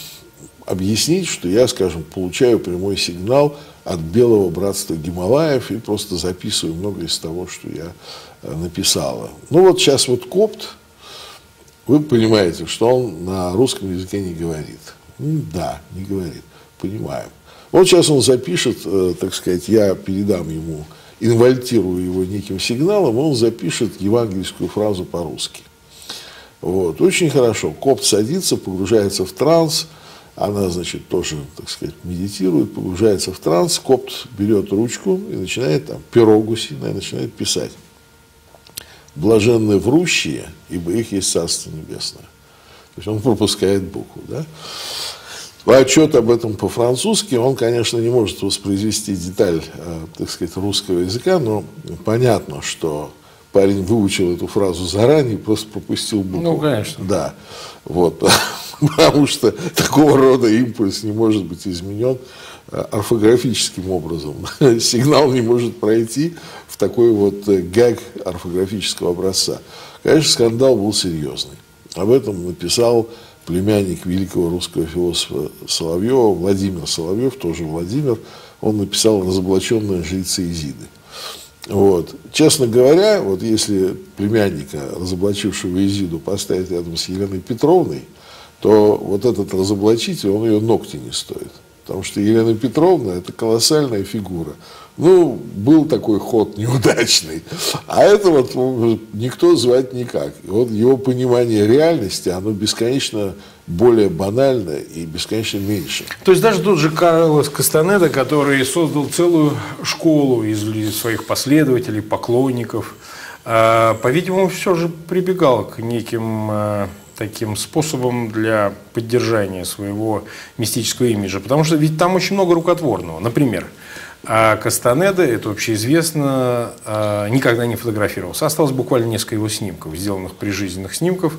объяснить, что я, скажем, получаю прямой сигнал от Белого Братства Гималаев и просто записываю много из того, что я э, написала. Ну вот сейчас вот копт, вы понимаете, что он на русском языке не говорит. Да, не говорит, понимаем. Вот сейчас он запишет, э, так сказать, я передам ему инвальтируя его неким сигналом, он запишет евангельскую фразу по-русски. Вот. Очень хорошо. Копт садится, погружается в транс, она, значит, тоже, так сказать, медитирует, погружается в транс, копт берет ручку и начинает там, перо гусиное, начинает писать. Блаженны врущие, ибо их есть Царство Небесное. То есть он пропускает букву, да? Отчет об этом по-французски, он, конечно, не может воспроизвести деталь, э, так сказать, русского языка, но понятно, что парень выучил эту фразу заранее, просто пропустил букву. Ну, конечно. Да, вот, *laughs* потому что такого рода импульс не может быть изменен э, орфографическим образом. *laughs* Сигнал не может пройти в такой вот э, гэг орфографического образца. Конечно, скандал был серьезный. Об этом написал племянник великого русского философа Соловьева, Владимир Соловьев, тоже Владимир, он написал «Разоблаченные жрецы Изиды». Вот. Честно говоря, вот если племянника, разоблачившего Изиду, поставить рядом с Еленой Петровной, то вот этот разоблачитель, он ее ногти не стоит. потому что Елена Петровна – это колоссальная фигура. Ну, был такой ход неудачный. А это вот никто звать никак. И вот его понимание реальности, оно бесконечно более банальное и бесконечно меньше. То есть даже тот же Карлос Кастанеда, который создал целую школу из своих последователей, поклонников, а, по-видимому, все же прибегал к неким а, таким способом для поддержания своего мистического имиджа. Потому что ведь там очень много рукотворного. Например, а Кастанеда, это общеизвестно, а, никогда не фотографировался. Осталось буквально несколько его снимков, сделанных прижизненных снимков.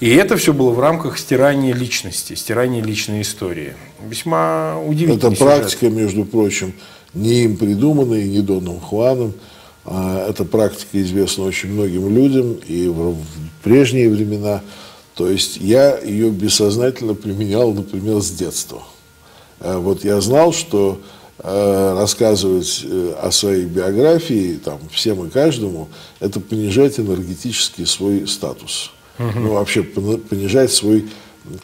И это все было в рамках стирания личности, стирания личной истории. Весьма удивительно. Это практика, между прочим, не им придуманная, и не Доном Хуаном. А, эта практика известна очень многим людям и в прежние времена. То есть я ее бессознательно применял, например, с детства. Вот я знал, что рассказывать э, о своей биографии там, всем и каждому, это понижать энергетический свой статус. Угу. Ну, вообще понижать свой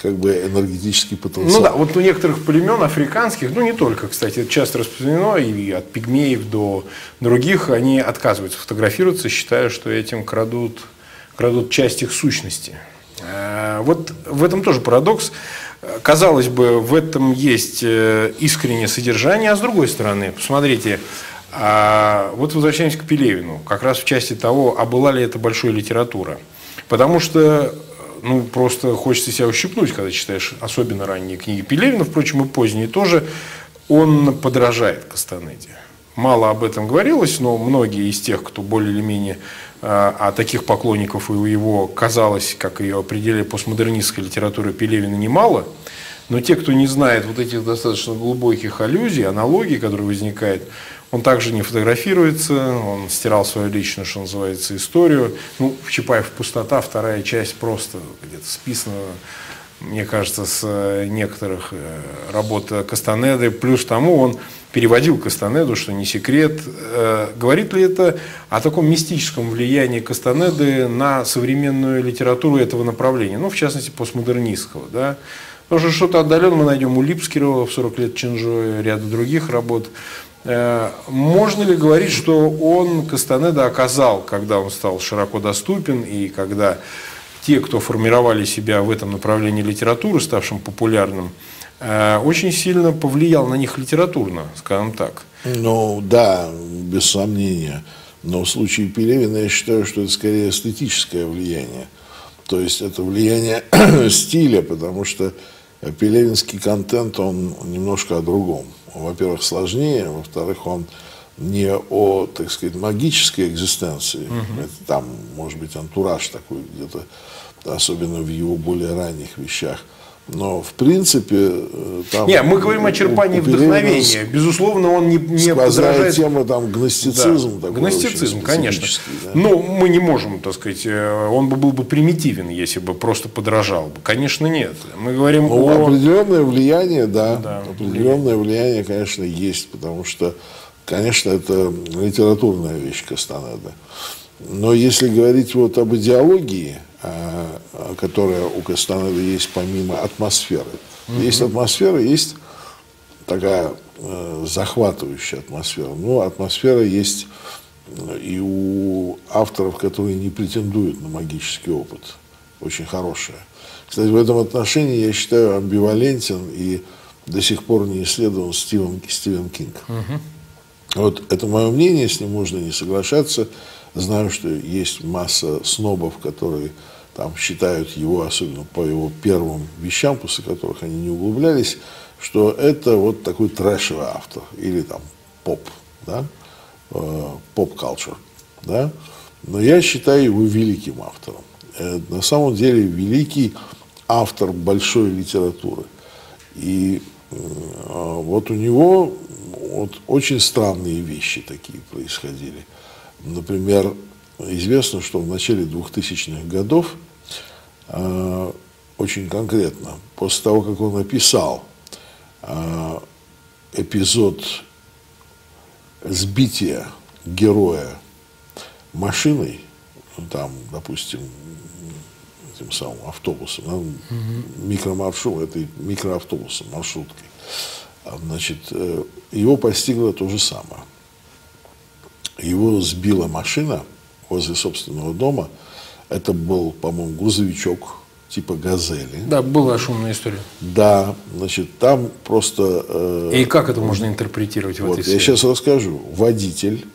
как бы энергетический потенциал. Ну да, вот у некоторых племен африканских, ну не только, кстати, это часто распространено, и от пигмеев до других, они отказываются фотографироваться, считая, что этим крадут, крадут часть их сущности. Э, вот в этом тоже парадокс. Казалось бы, в этом есть э, искреннее содержание, а с другой стороны, посмотрите, а вот возвращаемся к Пелевину, как раз в части того, а была ли это большая литература. Потому что ну, просто хочется себя ущипнуть, когда читаешь особенно ранние книги Пелевина, впрочем, и поздние тоже, он подражает Кастанеде. Мало об этом говорилось, но многие из тех, кто более или менее а, таких поклонников у его, казалось, как ее определяли постмодернистской литературы Пелевина, немало. Но те, кто не знает вот этих достаточно глубоких аллюзий, аналогий, которые возникают, он также не фотографируется, он стирал свою личную, что называется, историю. Ну, в Чапаев «Пустота» вторая часть просто где-то списана, мне кажется, с некоторых э, работ Кастанеды. Плюс тому он переводил Кастанеду, что не секрет. Э, говорит ли это о таком мистическом влиянии Кастанеды на современную литературу этого направления, ну, в частности, постмодернистского, да? Потому что что-то отдаленно мы найдем у Липского в 40 лет Чинжо и ряда других работ. Э, можно ли говорить, что он Кастанеда оказал, когда он стал широко доступен и когда те, кто формировали себя в этом направлении литературы, ставшим популярным, очень сильно повлиял на них литературно, скажем так. Ну да, без сомнения. Но в случае Пелевина я считаю, что это скорее эстетическое влияние. То есть это влияние *clears throat* стиля, потому что пелевинский контент, он немножко о другом. Во-первых, сложнее, во-вторых, он не о, так сказать, магической экзистенции. Угу. Это там, может быть, антураж такой где-то, особенно в его более ранних вещах – но, в принципе, э, там... Нет, мы говорим о черпании вдохновения. Безусловно, он не, не подражает... тема там гностицизм. Да, гностицизм, конечно. Да. Но мы не можем, так сказать, э, он бы был бы примитивен, если бы просто подражал бы. Конечно, нет. Мы говорим ну, о... Определенное влияние, да. да определенное влияние, конечно, есть, потому что, конечно, это литературная вещь Кастанеда. Но если говорить вот об идеологии, которая у Кастанеда есть помимо атмосферы. Угу. Есть атмосфера, есть такая э, захватывающая атмосфера. Но атмосфера есть э, и у авторов, которые не претендуют на магический опыт. Очень хорошая. Кстати, в этом отношении я считаю амбивалентен и до сих пор не исследован Стивен, Стивен Кинг. Угу. Вот это мое мнение, с ним можно не соглашаться. Знаю, что есть масса снобов, которые там считают его, особенно по его первым вещам, после которых они не углублялись, что это вот такой трэшевый автор или там поп, да, э, поп-культур, да. Но я считаю его великим автором. Э, на самом деле великий автор большой литературы. И э, вот у него вот очень странные вещи такие происходили. Например, известно, что в начале 2000-х годов э, очень конкретно, после того, как он написал э, эпизод сбития героя машиной, ну, там, допустим, этим самым автобусом, да, угу. микромаршрут, этой микроавтобусом, маршруткой, значит, э, его постигло то же самое. Его сбила машина возле собственного дома. Это был, по-моему, грузовичок типа «Газели». Да, была шумная история. Да, значит, там просто... Э, И как это можно интерпретировать в вот, этой Я сейчас расскажу. Водитель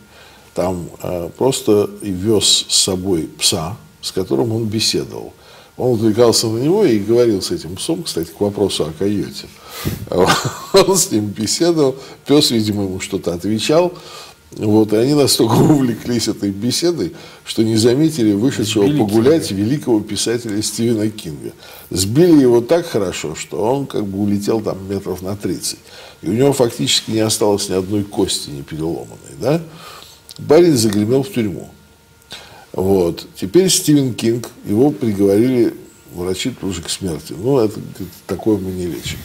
там э, просто вез с собой пса, с которым он беседовал. Он отвлекался на него и говорил с этим псом, кстати, к вопросу о койоте. *laughs* Он с ним беседовал, пес, видимо, ему что-то отвечал. Вот, и они настолько *laughs* увлеклись этой беседой, что не заметили вышедшего Сбили погулять Кинга. великого писателя Стивена Кинга. Сбили его так хорошо, что он как бы улетел там метров на 30. И у него фактически не осталось ни одной кости не переломанной. Да? Барин загремел в тюрьму. Вот. Теперь Стивен Кинг, его приговорили врачи тоже к смерти. Ну, это такое мы не лечим.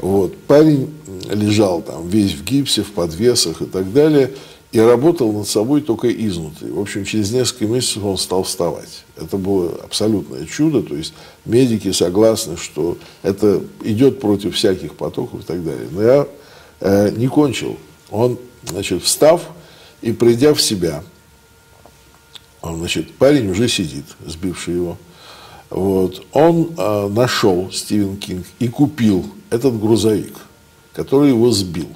Вот. Парень лежал там весь в гипсе, в подвесах и так далее, и работал над собой только изнутри. В общем, через несколько месяцев он стал вставать. Это было абсолютное чудо, то есть медики согласны, что это идет против всяких потоков и так далее. Но я э, не кончил. Он, значит, встав и придя в себя, он, значит, парень уже сидит, сбивший его. Вот. Он э, нашел Стивен Кинг и купил этот грузовик, который его сбил.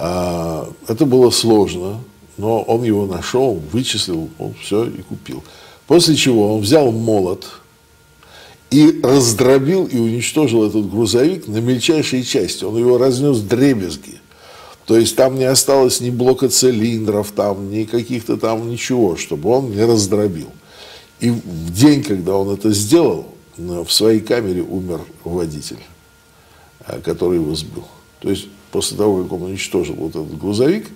А, это было сложно, но он его нашел, вычислил, он все и купил. После чего он взял молот и раздробил и уничтожил этот грузовик на мельчайшие части. Он его разнес дребезги. То есть там не осталось ни блока цилиндров, там, ни каких-то там ничего, чтобы он не раздробил. И в день, когда он это сделал, в своей камере умер водитель, э, который его сбил. То есть после того, как он уничтожил вот этот грузовик,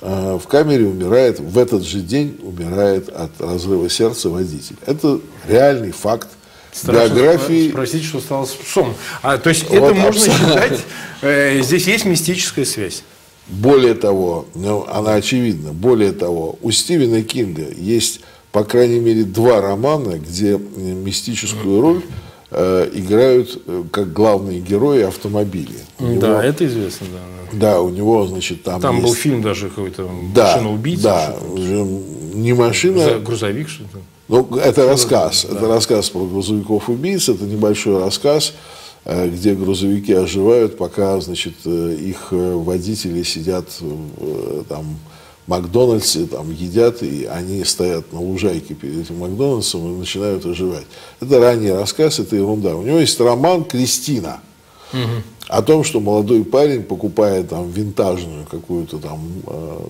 э, в камере умирает, в этот же день умирает от разрыва сердца водитель. Это реальный факт Страшно биографии. Спросить, что стало с псом. А, то есть вот это можно считать, э, здесь есть мистическая связь. Более того, ну, она очевидна, более того, у Стивена Кинга есть, по крайней мере, два романа, где мистическую роль э, играют э, как главные герои автомобили. него, да, это известно, да. Да, у него, значит, там Там есть... был фильм даже какой-то да, «Машина-убийца». Да, не машина... Грузовик что-то. Ну, это рассказ. Да. Это рассказ про грузовиков-убийц. Это небольшой рассказ, э, где грузовики оживают, пока, значит, э, их э, водители сидят там Макдональдсе, там едят, и они стоят на лужайке перед этим Макдональдсом и начинают оживать. Это ранний рассказ, это ерунда. У него есть роман «Кристина». Угу о том, что молодой парень покупает там винтажную какую-то там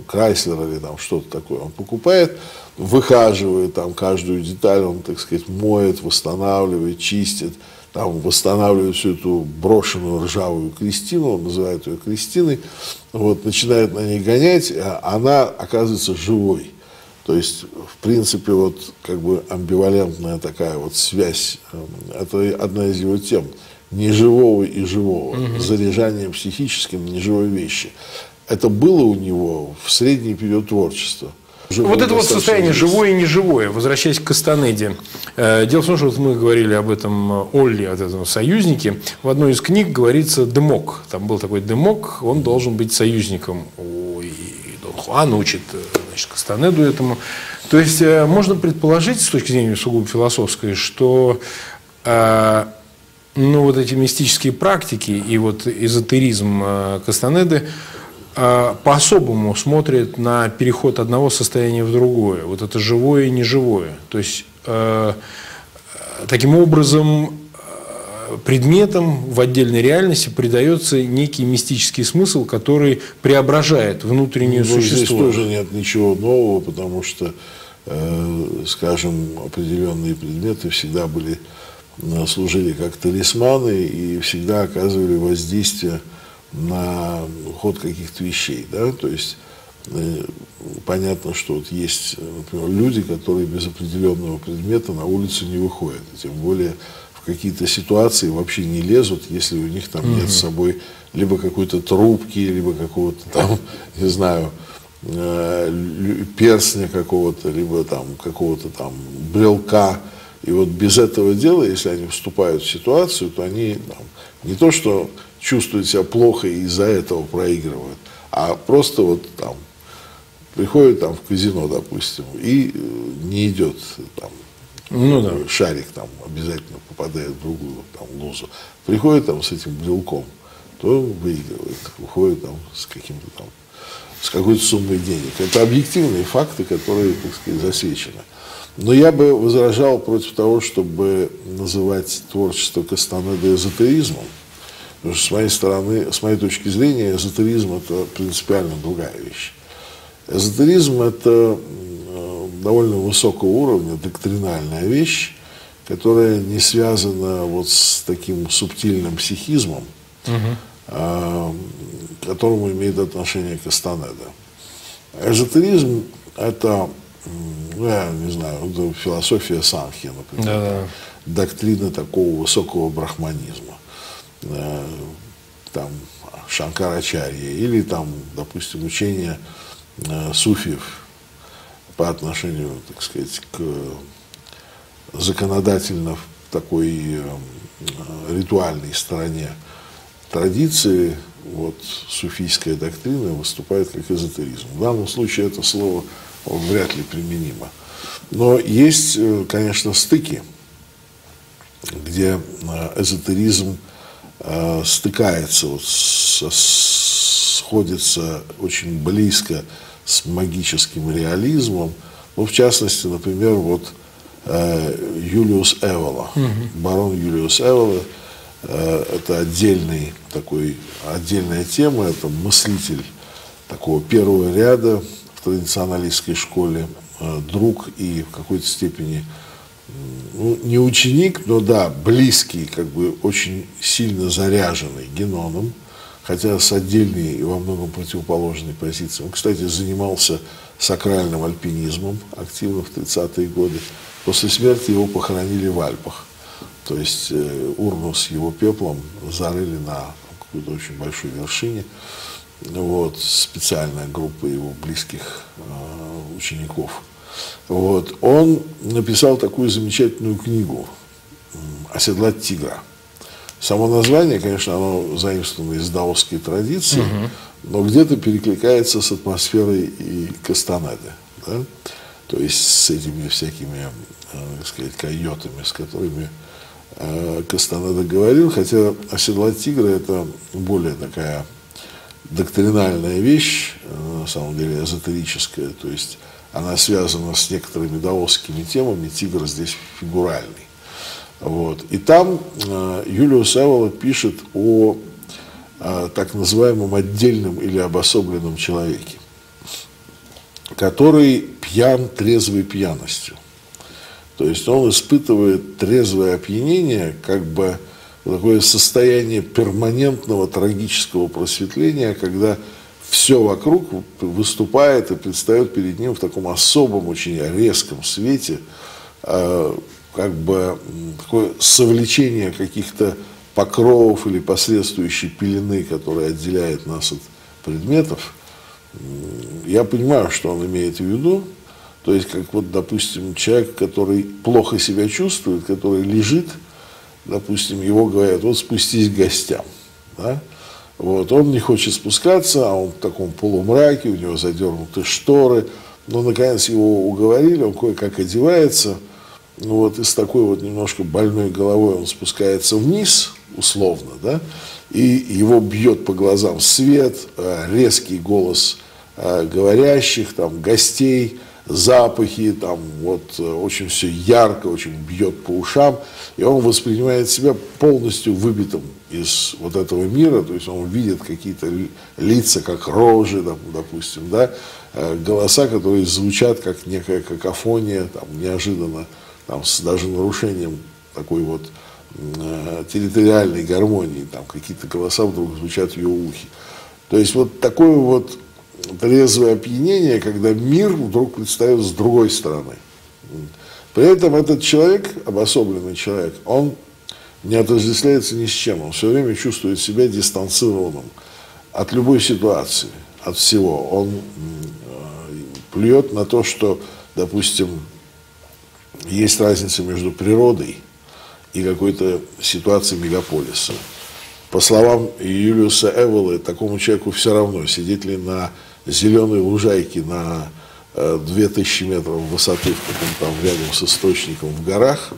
Крайслер или там что-то такое, он покупает, выхаживает там каждую деталь, он, так сказать, моет, восстанавливает, чистит, там восстанавливает всю эту брошенную ржавую Кристину, он называет ее Кристиной, вот, начинает на ней гонять, а она оказывается живой. То есть, в принципе, вот как бы амбивалентная такая вот связь, эм, это одна из его тем, неживого и живого, угу. заряжание психическим неживой вещи. Это было у него в средний период творчества. Живое вот это вот состояние живое и неживое, возвращаясь к Кастанеде. Э, дело в том, что вот мы говорили об этом э, Олли, от этого союзнике. В одной из книг говорится «дымок». Там был такой дымок, он должен быть союзником. И Дон Хуан учит э, значит, Кастанеду этому. То есть можно предположить, с точки зрения сугубо философской, что ну, вот эти мистические практики и вот эзотеризм Кастанеды – по-особому смотрит на переход одного состояния в другое. Вот это живое и неживое. То есть э, таким образом э, предметам в отдельной реальности придается некий мистический смысл, который преображает внутреннее ну, существо. Здесь тоже нет ничего нового, потому что, э, скажем, определенные предметы всегда были служили как талисманы и всегда оказывали воздействие на ход каких-то вещей, да, то есть э, понятно, что вот есть, например, люди, которые без определенного предмета на улицу не выходят, тем более в какие-то ситуации вообще не лезут, если у них там нет с собой либо какой-то трубки, либо какого-то *laughs* там, не знаю, э, перстня какого-то, либо там какого-то там брелка. И вот без этого дела, если они вступают в ситуацию, то они там, не то что чувствуют себя плохо и из-за этого проигрывают, а просто вот там приходит там в казино, допустим, и э, не идет там ну, да. шарик там обязательно попадает в другую там лузу. Приходит там с этим брелком, то выигрывает, уходит там с каким-то там с какой-то суммой денег. Это объективные факты, которые, так сказать, засвечены. Но я бы возражал против того, чтобы называть творчество Кастанеда эзотеризмом. Потому что с моей стороны, с моей точки зрения, эзотеризм это принципиально другая вещь. Эзотеризм это довольно высокого уровня, доктринальная вещь, которая не связана вот с таким субтильным психизмом, угу. э, к которому имеет отношение Кастанеда. Эзотеризм – это, ну, я не знаю, это философия Санхи, например, да, да. доктрина такого высокого брахманизма. Э, там Шанкарачарья или там, допустим, учение э, суфиев по отношению, так сказать, к законодательно такой э, ритуальной стороне традиции, вот суфийская доктрина выступает как эзотеризм. В данном случае это слово вряд ли применимо. Но есть, э, конечно, стыки, где э, стыкается, вот, сходится очень близко с магическим реализмом. Ну, в частности, например, вот э, Юлиус Эвола, угу. барон Юлиус Эвола, э, это отдельный такой, отдельная тема, это мыслитель такого первого ряда в традиционалистской школе, э, друг и в какой-то степени ну, не ученик, но да, близкий, как бы очень сильно заряженный Геноном, хотя с отдельной и во многом противоположной позицией. Он, кстати, занимался сакральным альпинизмом активно в 30-е годы. После смерти его похоронили в Альпах. То есть э, урну с его пеплом зарыли на какой-то очень большой вершине. Вот, специальная группа его близких э, учеников. Вот, он написал такую замечательную книгу «Оседлать тигра». Само название, конечно, оно заимствовано из даосской традиции, угу. но где-то перекликается с атмосферой и Кастанеды. Да? То есть с этими всякими, э, так сказать, койотами, с которыми э, Кастанеда говорил, хотя оседлать тигра это более такая доктринальная вещь, э, на самом деле эзотерическая, то есть она связана с некоторыми даосскими темами, тигр здесь фигуральный. Вот. И там э, Юлиус Эвола пишет о э, так называемом отдельном или обособленном человеке, который пьян трезвой пьяностью. То есть он испытывает трезвое опьянение, как бы такое состояние перманентного трагического просветления, когда все вокруг выступает и предстает перед ним в таком особом, очень резком свете, э, как бы такое совлечение каких-то покровов или последующей пелены, которая отделяет нас от предметов, я понимаю, что он имеет в виду. То есть, как вот, допустим, человек, который плохо себя чувствует, который лежит, допустим, его говорят, вот спустись к гостям. Да? Вот, он не хочет спускаться, а он в таком полумраке, у него задернуты шторы. Но, наконец, его уговорили, он кое-как одевается – ну вот и с такой вот немножко больной головой он спускается вниз, условно, да, и его бьет по глазам свет, э, резкий голос э, говорящих, там, гостей, запахи, там, вот, э, очень все ярко, очень бьет по ушам, и он воспринимает себя полностью выбитым из вот этого мира, то есть он видит какие-то лица, как рожи, допустим, да, голоса, которые звучат как некая какофония, там, неожиданно там, с даже нарушением такой вот э, территориальной гармонии, там какие-то голоса вдруг звучат в ее ухе. То есть вот такое вот трезвое опьянение, когда мир вдруг предстает с другой стороны. При этом этот человек, обособленный человек, он не отождествляется ни с чем, он все время чувствует себя дистанцированным от любой ситуации, от всего. Он э, плюет на то, что, допустим, есть разница между природой и какой-то ситуацией мегаполиса. По словам Юлиуса Эвелы, такому человеку все равно, сидеть ли на зеленой лужайке на 2000 метров высоты в каком-то там рядом с источником в горах,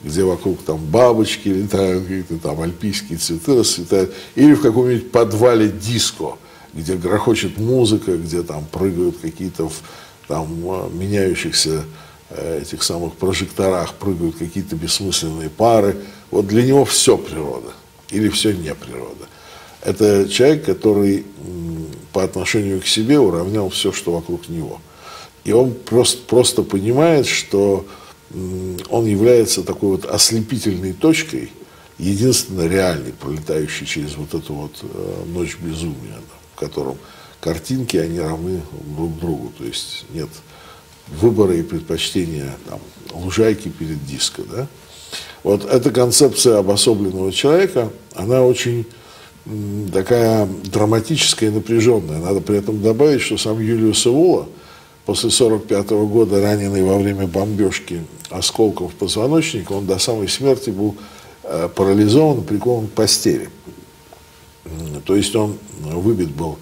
где вокруг там бабочки летают, какие-то там альпийские цветы расцветают, или в каком-нибудь подвале диско, где грохочет музыка, где там прыгают какие-то там меняющихся э, этих самых прожекторах, прыгают какие-то бессмысленные пары. Вот для него все природа или все не природа. Это человек, который по отношению к себе уравнял все, что вокруг него. И он просто, просто понимает, что он является такой вот ослепительной точкой, единственно реальной, пролетающей через вот эту вот э, ночь безумия, в котором картинки, они равны друг другу, то есть нет выбора и предпочтения там, лужайки перед диско, да. Вот эта концепция обособленного человека, она очень такая драматическая и напряженная. Надо при этом добавить, что сам Юлиус Эвола после 1945 года, раненый во время бомбежки осколков позвоночника, он до самой смерти был э, парализован, прикован к постели. То есть он выбит был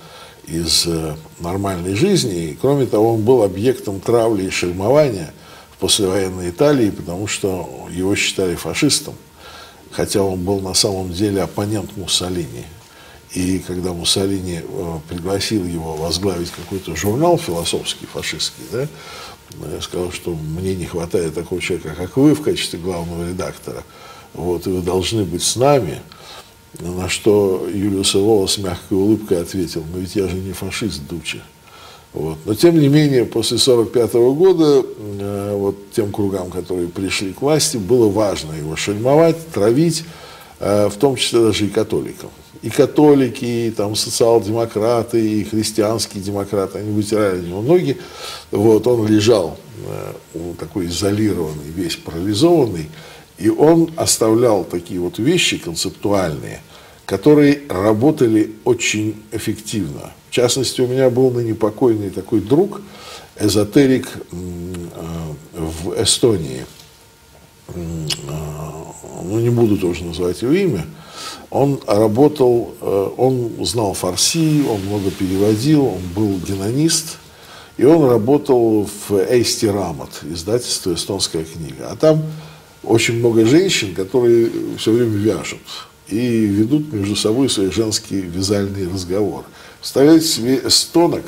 из э, нормальной жизни, и кроме того, он был объектом травли и шельмования в послевоенной Италии, потому что его считали фашистом хотя он был на самом деле оппонент Муссолини. И когда Муссолини э, пригласил его возглавить какой-то журнал философский, фашистский, да, я сказал, что мне не хватает такого человека, как вы, в качестве главного редактора. Вот, и вы должны быть с нами. На что Юлиус Эвола с мягкой улыбкой ответил, но ведь я же не фашист, Дуча. Вот. Но тем не менее, после 1945 года э, вот тем кругам, которые пришли к власти, было важно его шельмовать, травить, э, в том числе даже и католикам. И католики, и там социал-демократы, и христианские демократы, они вытирали него ноги. Вот, он лежал э, такой изолированный, весь парализованный, и он оставлял такие вот вещи концептуальные, которые работали очень эффективно в частности, у меня был ныне покойный такой друг, эзотерик э, в Эстонии. Э, ну, не буду тоже называть его имя. Он работал, э, он знал фарси, он много переводил, он был генонист. И он работал в Эйсти Рамот, издательство «Эстонская книга». А там очень много женщин, которые все время вяжут и ведут между собой свои женские вязальные разговоры. Представляете себе эстонок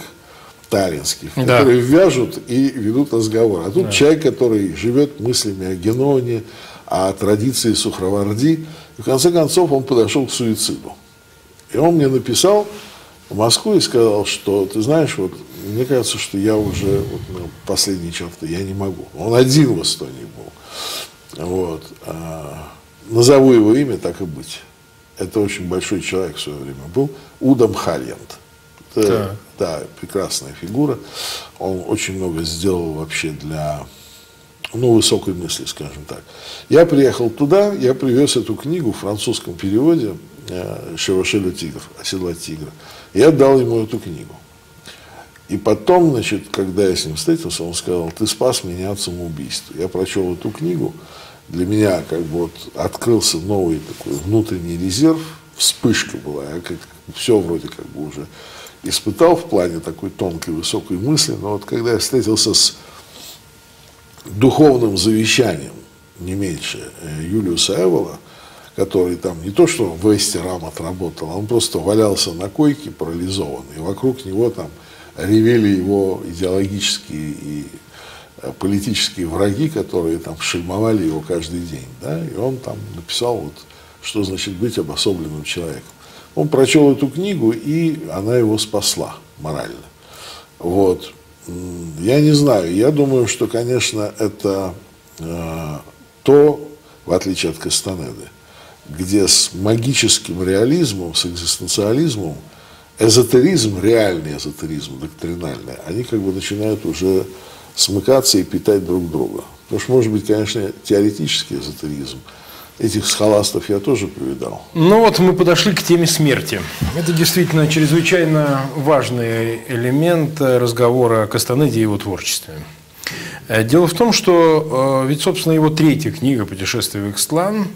таллинских, да. которые вяжут и ведут разговор. А тут да. человек, который живет мыслями о Геноне, о традиции Сухраварди. И в конце концов он подошел к суициду. И он мне написал в Москву и сказал, что ты знаешь, вот мне кажется, что я уже вот, ну, последние черты, я не могу. Он один в Эстонии был. Вот. А, назову его имя, так и быть. Это очень большой человек в свое время был. Удам Хальянт. Да. да, прекрасная фигура. Он очень много сделал вообще для ну, высокой мысли, скажем так. Я приехал туда, я привез эту книгу в французском переводе э, «Шевашеля тигр», «Оседлать тигра». Я дал ему эту книгу. И потом, значит, когда я с ним встретился, он сказал, ты спас меня от самоубийства. Я прочел эту книгу, для меня как бы вот открылся новый такой внутренний резерв, вспышка была, я как, все вроде как бы уже испытал в плане такой тонкой, высокой мысли, но вот когда я встретился с духовным завещанием, не меньше, э, Юлиуса Эвола, который там не то что в Эстерам отработал, он просто валялся на койке парализованный, и вокруг него там ревели его идеологические и э, политические враги, которые там шельмовали его каждый день, да, и он там написал вот, что значит быть обособленным человеком. Он прочел эту книгу, и она его спасла морально. Вот. Я не знаю, я думаю, что, конечно, это э, то, в отличие от Кастанеды, где с магическим реализмом, с экзистенциализмом, эзотеризм, реальный эзотеризм, доктринальный, они как бы начинают уже смыкаться и питать друг друга. Потому что, может быть, конечно, теоретический эзотеризм – этих схоластов я тоже повидал. Ну вот мы подошли к теме смерти. Это действительно чрезвычайно важный элемент разговора о Кастанеде и его творчестве. Э, дело в том, что э, ведь, собственно, его третья книга «Путешествие в Икстлан»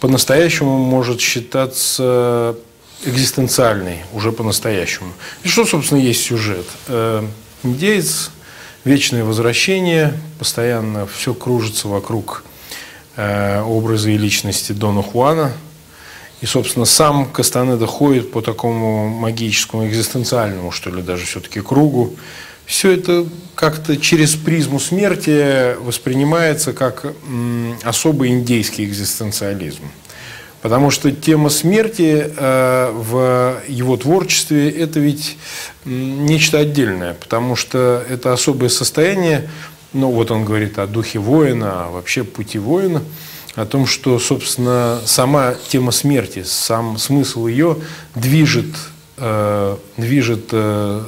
по-настоящему может считаться экзистенциальной, уже по-настоящему. И что, собственно, есть сюжет? Э, индеец, вечное возвращение, постоянно все кружится вокруг э, образа и личности Дона Хуана. И, собственно, сам Кастанеда ходит по такому магическому, экзистенциальному, что ли, даже все-таки кругу. Все это как-то через призму смерти воспринимается как особый индейский экзистенциализм. Потому что тема смерти э, в его творчестве – это ведь нечто отдельное, потому что это особое состояние, ну вот он говорит о духе воина, о вообще пути воина, о том, что, собственно, сама тема смерти, сам смысл ее движет, э, движет э,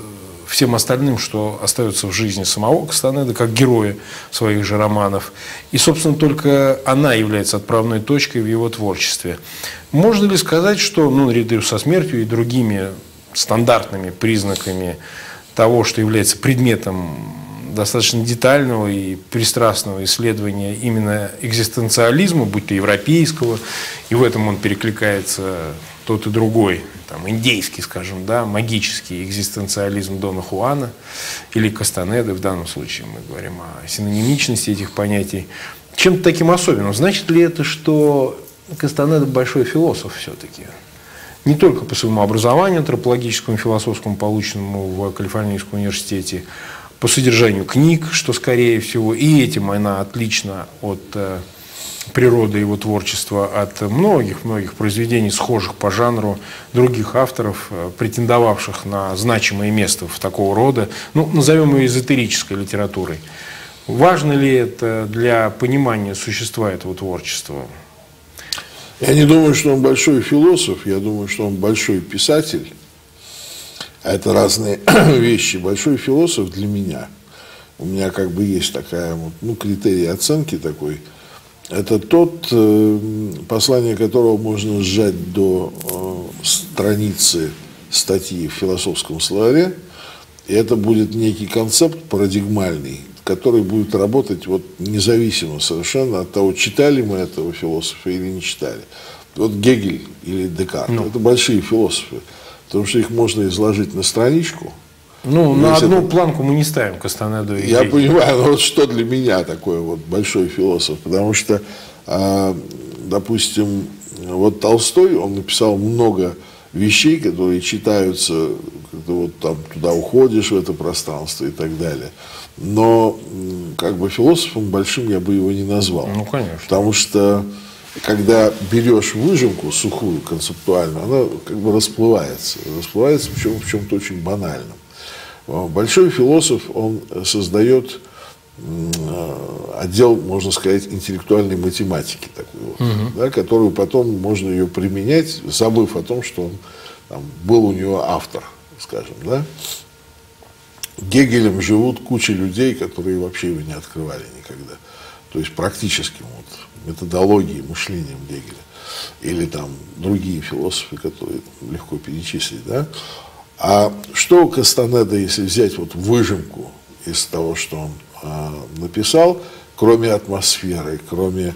всем остальным, что остается в жизни самого Кастанеда, как героя своих же романов. И, собственно, только она является отправной точкой в его творчестве. Можно ли сказать, что, ну, наряду со смертью и другими стандартными признаками того, что является предметом достаточно детального и пристрастного исследования именно экзистенциализма, будь то европейского, и в этом он перекликается тот и другой, там, индейский, скажем, да, магический экзистенциализм Дона Хуана или Кастанеды, в данном случае мы говорим о синонимичности этих понятий, чем-то таким особенным. Значит ли это, что Кастанеда большой философ все-таки? Не только по своему образованию антропологическому, философскому, полученному в Калифорнийском университете, по содержанию книг, что скорее всего, и этим она отлична от э, природы его творчества от многих-многих произведений, схожих по жанру других авторов, э, претендовавших на значимое место в такого рода, ну, назовем ее эзотерической литературой. Важно ли это для понимания существа этого творчества? Я не думаю, что он большой философ, я думаю, что он большой писатель. А это разные *clears throat* вещи. Большой философ для меня. У меня как бы есть такая вот, ну, критерий оценки такой – это тот, э, послание которого можно сжать до э, страницы статьи в философском словаре, и это будет некий концепт парадигмальный, который будет работать вот независимо совершенно от того, читали мы этого философа или не читали. Вот Гегель или Декарт, ну. это большие философы, потому что их можно изложить на страничку – ну, на одну это... планку мы не ставим Кастанеду. И Я понимаю, но вот что для меня такой вот большой философ, потому что, э, допустим, вот Толстой, он написал много вещей, которые читаются, когда вот там туда уходишь в это пространство и так далее. Но как бы философом большим я бы его не назвал. Ну, конечно. Потому что когда берешь выжимку сухую, концептуальную, она как бы расплывается. Расплывается в, чем, в чем-то очень банальном. Большой философ, он создает отдел, можно сказать, интеллектуальной математики, такой вот, угу. да, которую потом можно ее применять, забыв о том, что он там, был у него автор, скажем, да. Гегелем живут куча людей, которые вообще его не открывали никогда. То есть практически вот, методологией, мышлением Гегеля. Или там другие философы, которые легко перечислить, да. А что у Кастанеда, если взять вот выжимку из того, что он а, написал, кроме атмосферы, кроме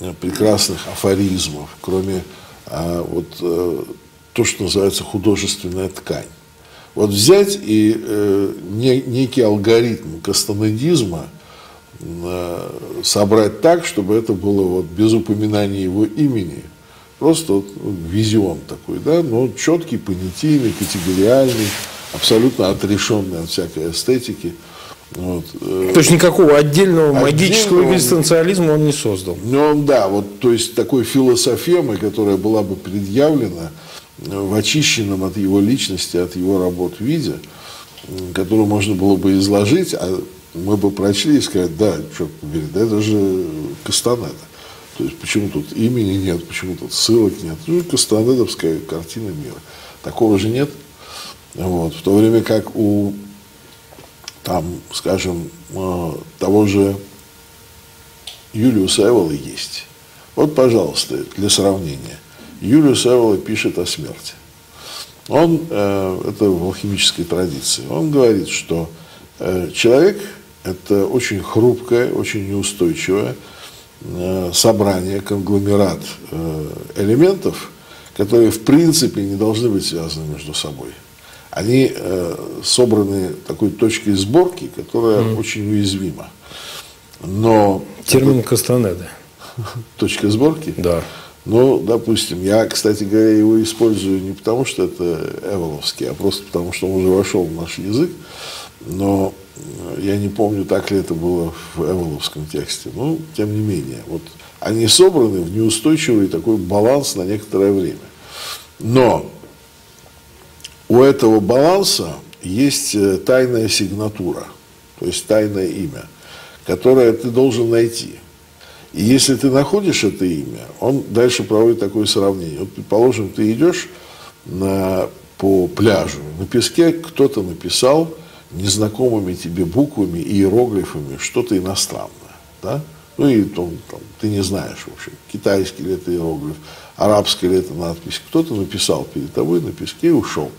а, прекрасных афоризмов, кроме а, вот а, то, что называется художественная ткань. Вот взять и э, не, некий алгоритм кастанедизма э, собрать так, чтобы это было вот без упоминания его имени – Просто вот, ну, визион такой, да, но четкий, понятийный, категориальный, абсолютно отрешенный от всякой эстетики. Вот. Э, то есть никакого отдельного, отдельного магического экзистенциализма он не создал. Ну, он, да, вот, то есть такой философемой, которая была бы предъявлена в очищенном от его личности, от его работ виде, которую можно было бы изложить, а мы бы прочли и сказать, да, черт побери, да это же Кастанеда. То есть почему тут имени нет, почему тут ссылок нет. Ну, Кастанедовская картина мира. Такого же нет. Вот. В то время как у, там, скажем, э, того же Юлиуса Эвола есть. Вот, пожалуйста, для сравнения. Юлиус Эвола пишет о смерти. Он, э, это в алхимической традиции, он говорит, что э, человек – это очень хрупкое, очень неустойчивое, э, собрание, конгломерат э, элементов, которые в принципе не должны быть связаны между собой. Они э, собраны такой точкой сборки, которая mm. очень уязвима. Но термин это... Кастанеда. *laughs* Точка сборки? Да. Ну, допустим, я, кстати говоря, его использую не потому, что это эволовский, а просто потому, что он уже вошел в наш язык. Но я не помню, так ли это было в эволовском тексте. Но, тем не менее, вот они собраны в неустойчивый такой баланс на некоторое время. Но у этого баланса есть э, тайная сигнатура, то есть тайное имя, которое ты должен найти. И если ты находишь это имя, он дальше проводит такое сравнение. Вот, предположим, ты идешь на, по пляжу, на песке кто-то написал незнакомыми тебе буквами иероглифами что-то иностранное. Да? Ну и там, там, ты не знаешь, в общем, китайский ли это иероглиф, арабский ли это надпись. Кто-то написал перед тобой на песке и ушел.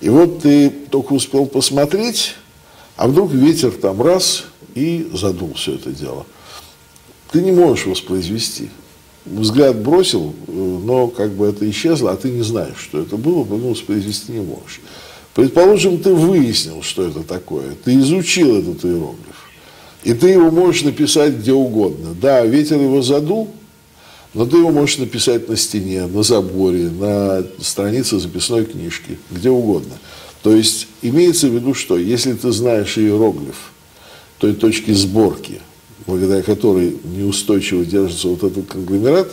И вот ты только успел посмотреть, а вдруг ветер там раз и задул все это дело. Ты не можешь воспроизвести. Взгляд бросил, э, но как бы это исчезло, а ты не знаешь, что это было, поэтому воспроизвести не можешь. Предположим, ты выяснил, что это такое, ты изучил этот иероглиф, и ты его можешь написать где угодно. Да, ветер его задул, но ты его можешь написать на стене, на заборе, на странице записной книжки, где угодно. То есть имеется в виду, что если ты знаешь иероглиф той точки сборки, благодаря которой неустойчиво держится вот этот конгломерат,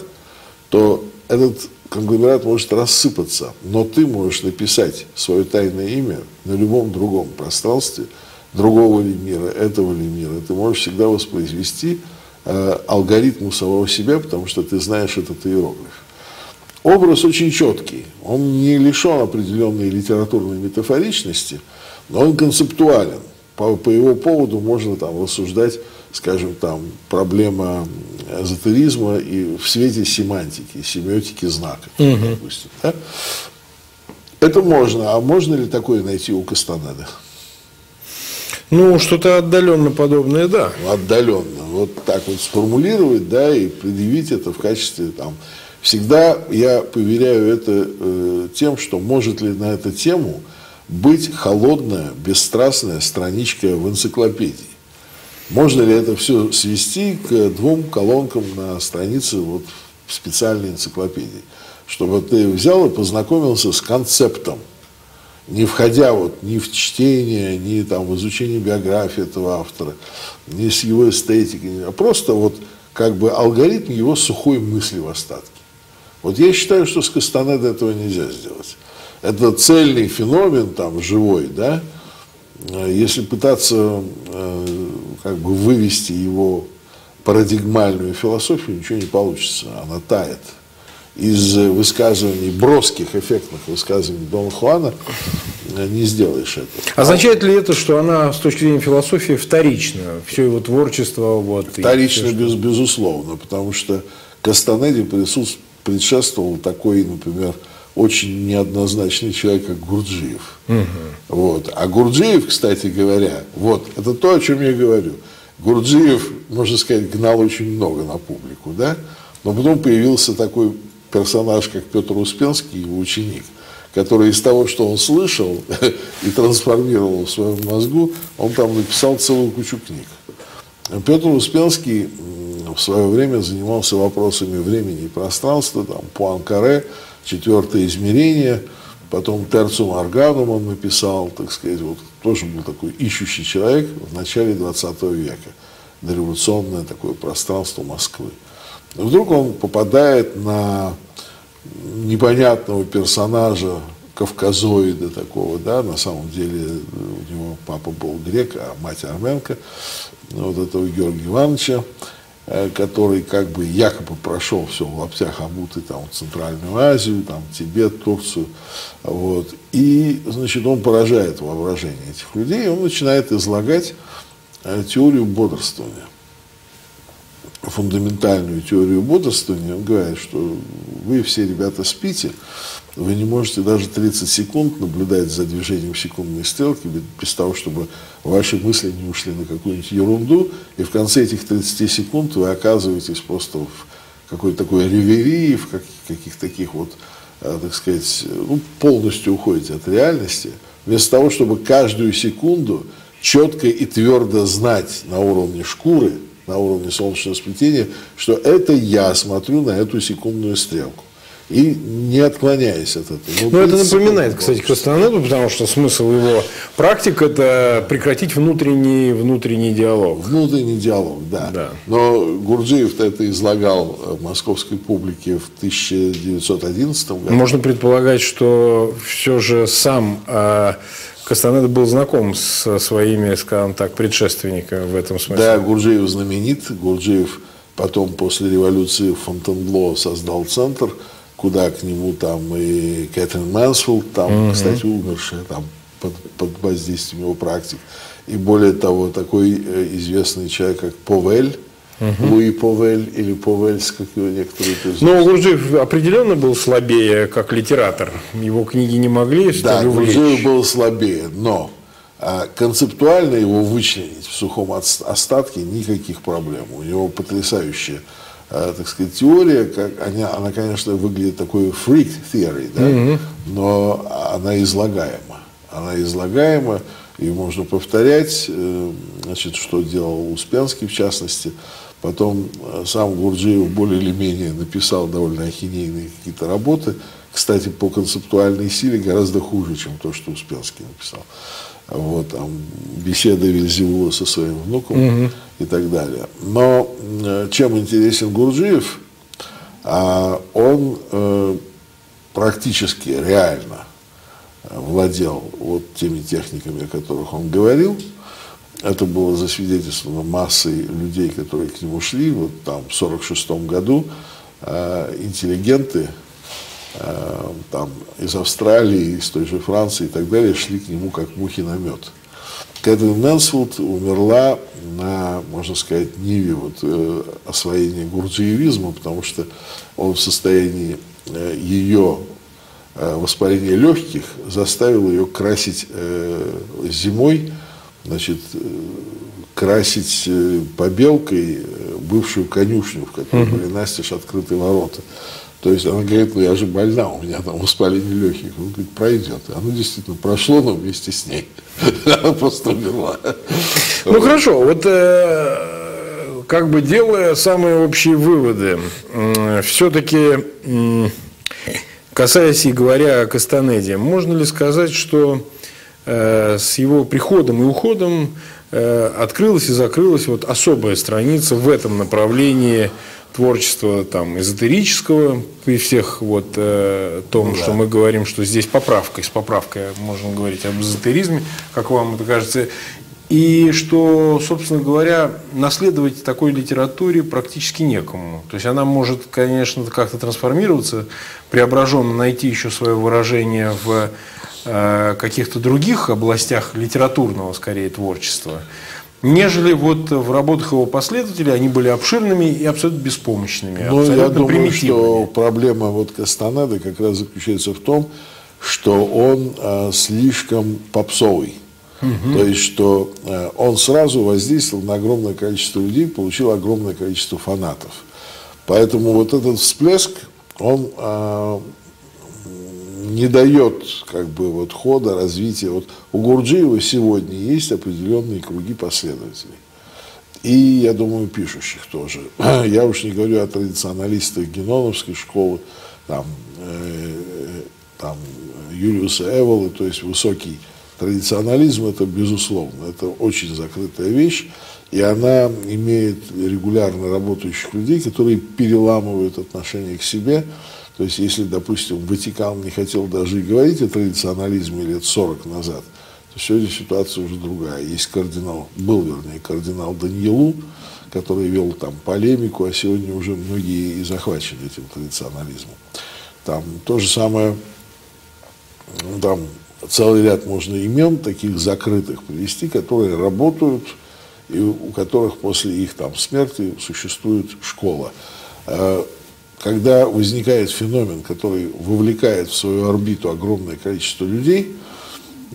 то этот конгломерат может рассыпаться, но ты можешь написать свое тайное имя на любом другом пространстве, другого ли мира, этого ли мира. Ты можешь всегда воспроизвести э, алгоритм самого себя, потому что ты знаешь этот иероглиф. Образ очень четкий, он не лишен определенной литературной метафоричности, но он концептуален. По, по его поводу можно там рассуждать, скажем, там, проблема эзотеризма и в свете семантики, семиотики знака, угу. допустим. Да? Это можно. А можно ли такое найти у Кастанеда? Ну, что-то отдаленно подобное, да. Отдаленно. Вот так вот сформулировать, да, и предъявить это в качестве там. Всегда я поверяю это э, тем, что может ли на эту тему быть холодная, бесстрастная страничка в энциклопедии. Можно ли это все свести к двум колонкам на странице вот специальной энциклопедии? Чтобы ты взял и познакомился с концептом, не входя вот ни в чтение, ни там в изучение биографии этого автора, ни с его эстетикой, а просто вот как бы алгоритм его сухой мысли в остатке. Вот я считаю, что с Кастанеда этого нельзя сделать. Это цельный феномен, там, живой, да, если пытаться э, как бы вывести его парадигмальную философию, ничего не получится, она тает. Из высказываний, броских, эффектных высказываний Дона Хуана э, не сделаешь это. Означает ли это, что она с точки зрения философии вторична? Все его творчество... Вот, Вторично, без, безусловно, потому что Кастанеде предшествовал такой, например, очень неоднозначный человек, как Гурджиев. Угу. Вот. А Гурджиев, кстати говоря, вот, это то, о чем я говорю. Гурджиев, можно сказать, гнал очень много на публику, да? Но потом появился такой персонаж, как Петр Успенский, его ученик, который из того, что он слышал *laughs* и трансформировал в своем мозгу, он там написал целую кучу книг. Петр Успенский в свое время занимался вопросами времени и пространства, там, Пуанкаре, четвертое измерение, потом Терцум Арганум он написал, так сказать, вот тоже был такой ищущий человек в начале 20 века, дореволюционное такое пространство Москвы. Но вдруг он попадает на непонятного персонажа, кавказоида такого, да, на самом деле у него папа был грек, а мать армянка, вот этого Георгия Ивановича, который как бы якобы прошел все в лаптях обутый там в Центральную Азию, там Тибет, Турцию, вот, и, значит, он поражает воображение этих людей, и он начинает излагать э, теорию бодрствования, фундаментальную теорию бодрствования, он говорит, что вы все, ребята, спите, вы не можете даже 30 секунд наблюдать за движением секундной стрелки без того, чтобы ваши мысли не ушли на какую-нибудь ерунду, и в конце этих 30 секунд вы оказываетесь просто в какой-то такой реверии, в каких-то таких вот, э, так сказать, ну, полностью уходите от реальности, вместо того, чтобы каждую секунду четко и твердо знать на уровне шкуры, на уровне солнечного сплетения, что это я смотрю на эту секундную стрелку и не отклоняясь от этого. Ну, ну это напоминает, кстати, Кастанеду, потому что смысл его практик – это прекратить внутренний, внутренний диалог. Внутренний диалог, да. да. Но Гурджиев это излагал э, московской публике в 1911 году. Можно предполагать, что все же сам э, Кастанеда был знаком со своими, скажем так, предшественниками в этом смысле. Да, Гурджиев знаменит. Гурджиев потом после революции в Фонтенбло создал центр – куда к нему там и Кэтрин Мэнсфилд, там, угу. кстати, умершая там под, под воздействием его практик. И более того, такой э, известный человек, как Повель, Угу. Луи Повель или Повельс, как его некоторые признают. Но Гурджиев определенно был слабее как литератор. Его книги не могли Да, Гурджиев был слабее, но а, концептуально его вычленить в сухом остатке никаких проблем. У него потрясающая так сказать, теория, как, она, она, конечно, выглядит такой freak theory, да, mm-hmm. но она излагаема. Она излагаема, и можно повторять, э, значит, что делал Успенский в частности. Потом э, сам Гурджиев более или менее написал довольно ахинейные какие-то работы. Кстати, по концептуальной силе гораздо хуже, чем то, что Успенский написал вот, там, беседа Вильзевула со своим внуком угу. и так далее. Но э, чем интересен Гурджиев, а, он э, практически реально владел вот теми техниками, о которых он говорил. Это было засвидетельствовано массой людей, которые к нему шли. Вот там в 1946 году э, интеллигенты Э, там, из Австралии, из той же Франции и так далее, шли к нему как мухи на мед. Кэтрин Мэнсфилд умерла на, можно сказать, ниве вот, э, освоения гурджиевизма, потому что он в состоянии э, ее э, воспаления легких заставил ее красить э, зимой, значит, э, красить э, побелкой э, бывшую конюшню, в которой были настежь открыты ворота. То есть она говорит, ну я же больна, у меня там воспаление легких. Он говорит, пройдет. И оно действительно прошло, но вместе с ней. *laughs* Она просто умерла. Ну хорошо, вот э, как бы делая самые общие выводы, все-таки касаясь и говоря о Кастанеде, можно ли сказать, что э, с его приходом и уходом э, открылась и закрылась вот особая страница в этом направлении творчества там эзотерического при всех вот э, том, ну да. что мы говорим, что здесь поправка, с поправкой можно говорить об эзотеризме, как вам это кажется, и что, собственно говоря, наследовать такой литературе практически некому. То есть она может, конечно, как-то трансформироваться, преображенно найти еще свое выражение в э, каких-то других областях литературного, скорее, творчества нежели вот в работах его последователей они были обширными и абсолютно беспомощными, ну, абсолютно я думаю, что проблема вот Кастанеды как раз заключается в том, что он э, слишком попсовый. Угу. То есть, что э, он сразу воздействовал на огромное количество людей, получил огромное количество фанатов. Поэтому вот этот всплеск, он э, не дает как бы вот хода, развития. Вот у Гурджиева сегодня есть определенные круги последователей. И, я думаю, пишущих тоже. *clears throat* Я уж не говорю о традиционалистах Геноновской школы, там, э, там Юлиуса Эвола, то есть высокий традиционализм, это безусловно, это очень закрытая вещь, и она имеет регулярно работающих людей, которые переламывают отношение к себе, то есть, если, допустим, Ватикан не хотел даже и говорить о традиционализме лет 40 назад, то сегодня ситуация уже другая. Есть кардинал, был, вернее, кардинал Даниелу, который вел там полемику, а сегодня уже многие и захвачены этим традиционализмом. Там то же самое, ну, там целый ряд можно имен таких закрытых привести, которые работают и у которых после их там смерти существует школа. Когда возникает феномен, который вовлекает в свою орбиту огромное количество людей,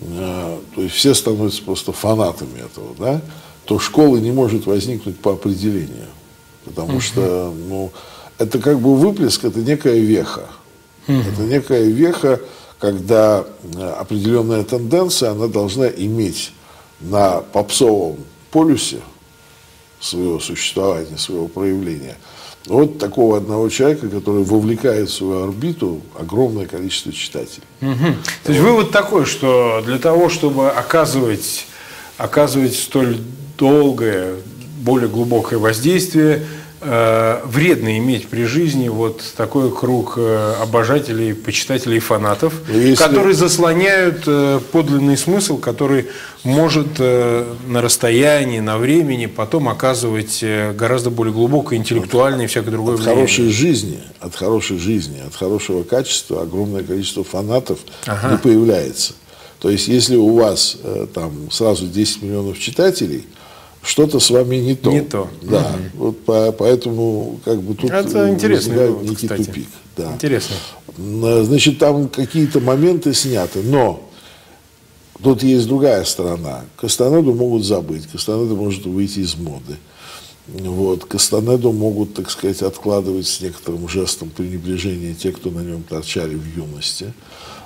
э, то есть все становятся просто фанатами этого, да, то школа не может возникнуть по определению. Потому что ну, это как бы выплеск, это некая веха. Это некая веха, когда э, определенная тенденция, она должна иметь на попсовом полюсе своего существования, своего проявления – вот такого одного человека, который вовлекает в свою орбиту огромное количество читателей. Угу. То есть вывод такой, что для того, чтобы оказывать, оказывать столь долгое, более глубокое воздействие, вредно иметь при жизни вот такой круг э, обожателей, почитателей и фанатов, Если... которые заслоняют э, подлинный смысл, который может на расстоянии, на времени потом оказывать гораздо более глубокое, интеллектуальное и всякое другое от влияние. хорошей жизни, от хорошей жизни, от хорошего качества огромное количество фанатов ага. не появляется. То есть, если у вас там сразу 10 миллионов читателей – что-то с вами не то. Не то. Да. Угу. Вот по, поэтому как бы тут Это интересный вывод, некий кстати. тупик. Да. Интересно. Значит, там какие-то моменты сняты, но тут есть другая сторона. Кастанеду могут забыть, Кастанеду может выйти из моды. Вот. Кастанеду могут, так сказать, откладывать с некоторым жестом пренебрежения те, кто на нем торчали в юности.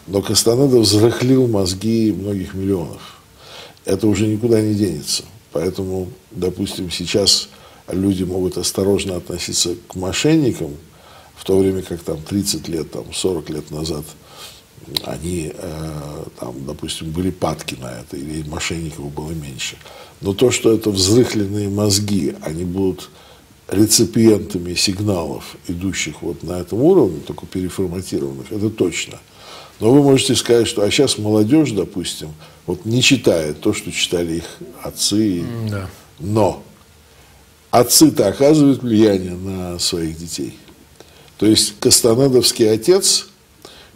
Но Кастанеда взрыхлил мозги многих миллионов. Это уже никуда не денется. Поэтому, допустим, сейчас люди могут осторожно относиться к мошенникам, в то время как там 30 лет, там 40 лет назад они, э, там, допустим, были падки на это, или мошенников было меньше. Но то, что это взрыхленные мозги, они будут реципиентами сигналов, идущих вот на этом уровне, только переформатированных, это точно. Но вы можете сказать, что а сейчас молодежь, допустим, вот не читает то, что читали их отцы. Да. Но отцы-то оказывают влияние на своих детей. То есть Кастанедовский отец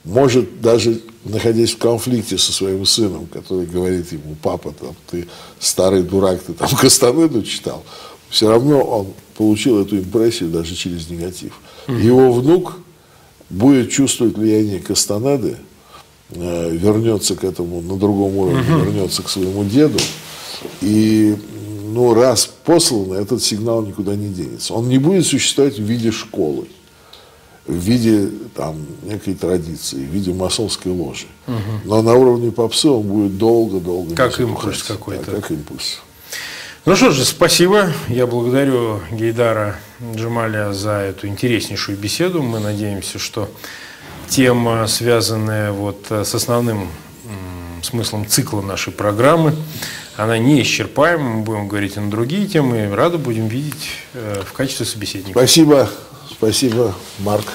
может даже находясь в конфликте со своим сыном, который говорит ему, папа, там, ты старый дурак, ты там Кастанеду читал, все равно он получил эту импрессию даже через негатив. Его внук будет чувствовать влияние Кастанеды, вернется к этому на другом уровне, угу. вернется к своему деду. И ну, раз послано, этот сигнал никуда не денется. Он не будет существовать в виде школы, в виде там, некой традиции, в виде масонской ложи. Угу. Но на уровне попсы он будет долго-долго. Как импульс какой-то. Да, как импульс. Ну что же, спасибо. Я благодарю Гейдара Джамаля за эту интереснейшую беседу. Мы надеемся, что тема, связанная вот э, с основным смыслом цикла нашей программы. Она не исчерпаема, мы будем говорить и на другие темы. Рады будем видеть э, в качестве собеседника. Спасибо, спасибо, Марк.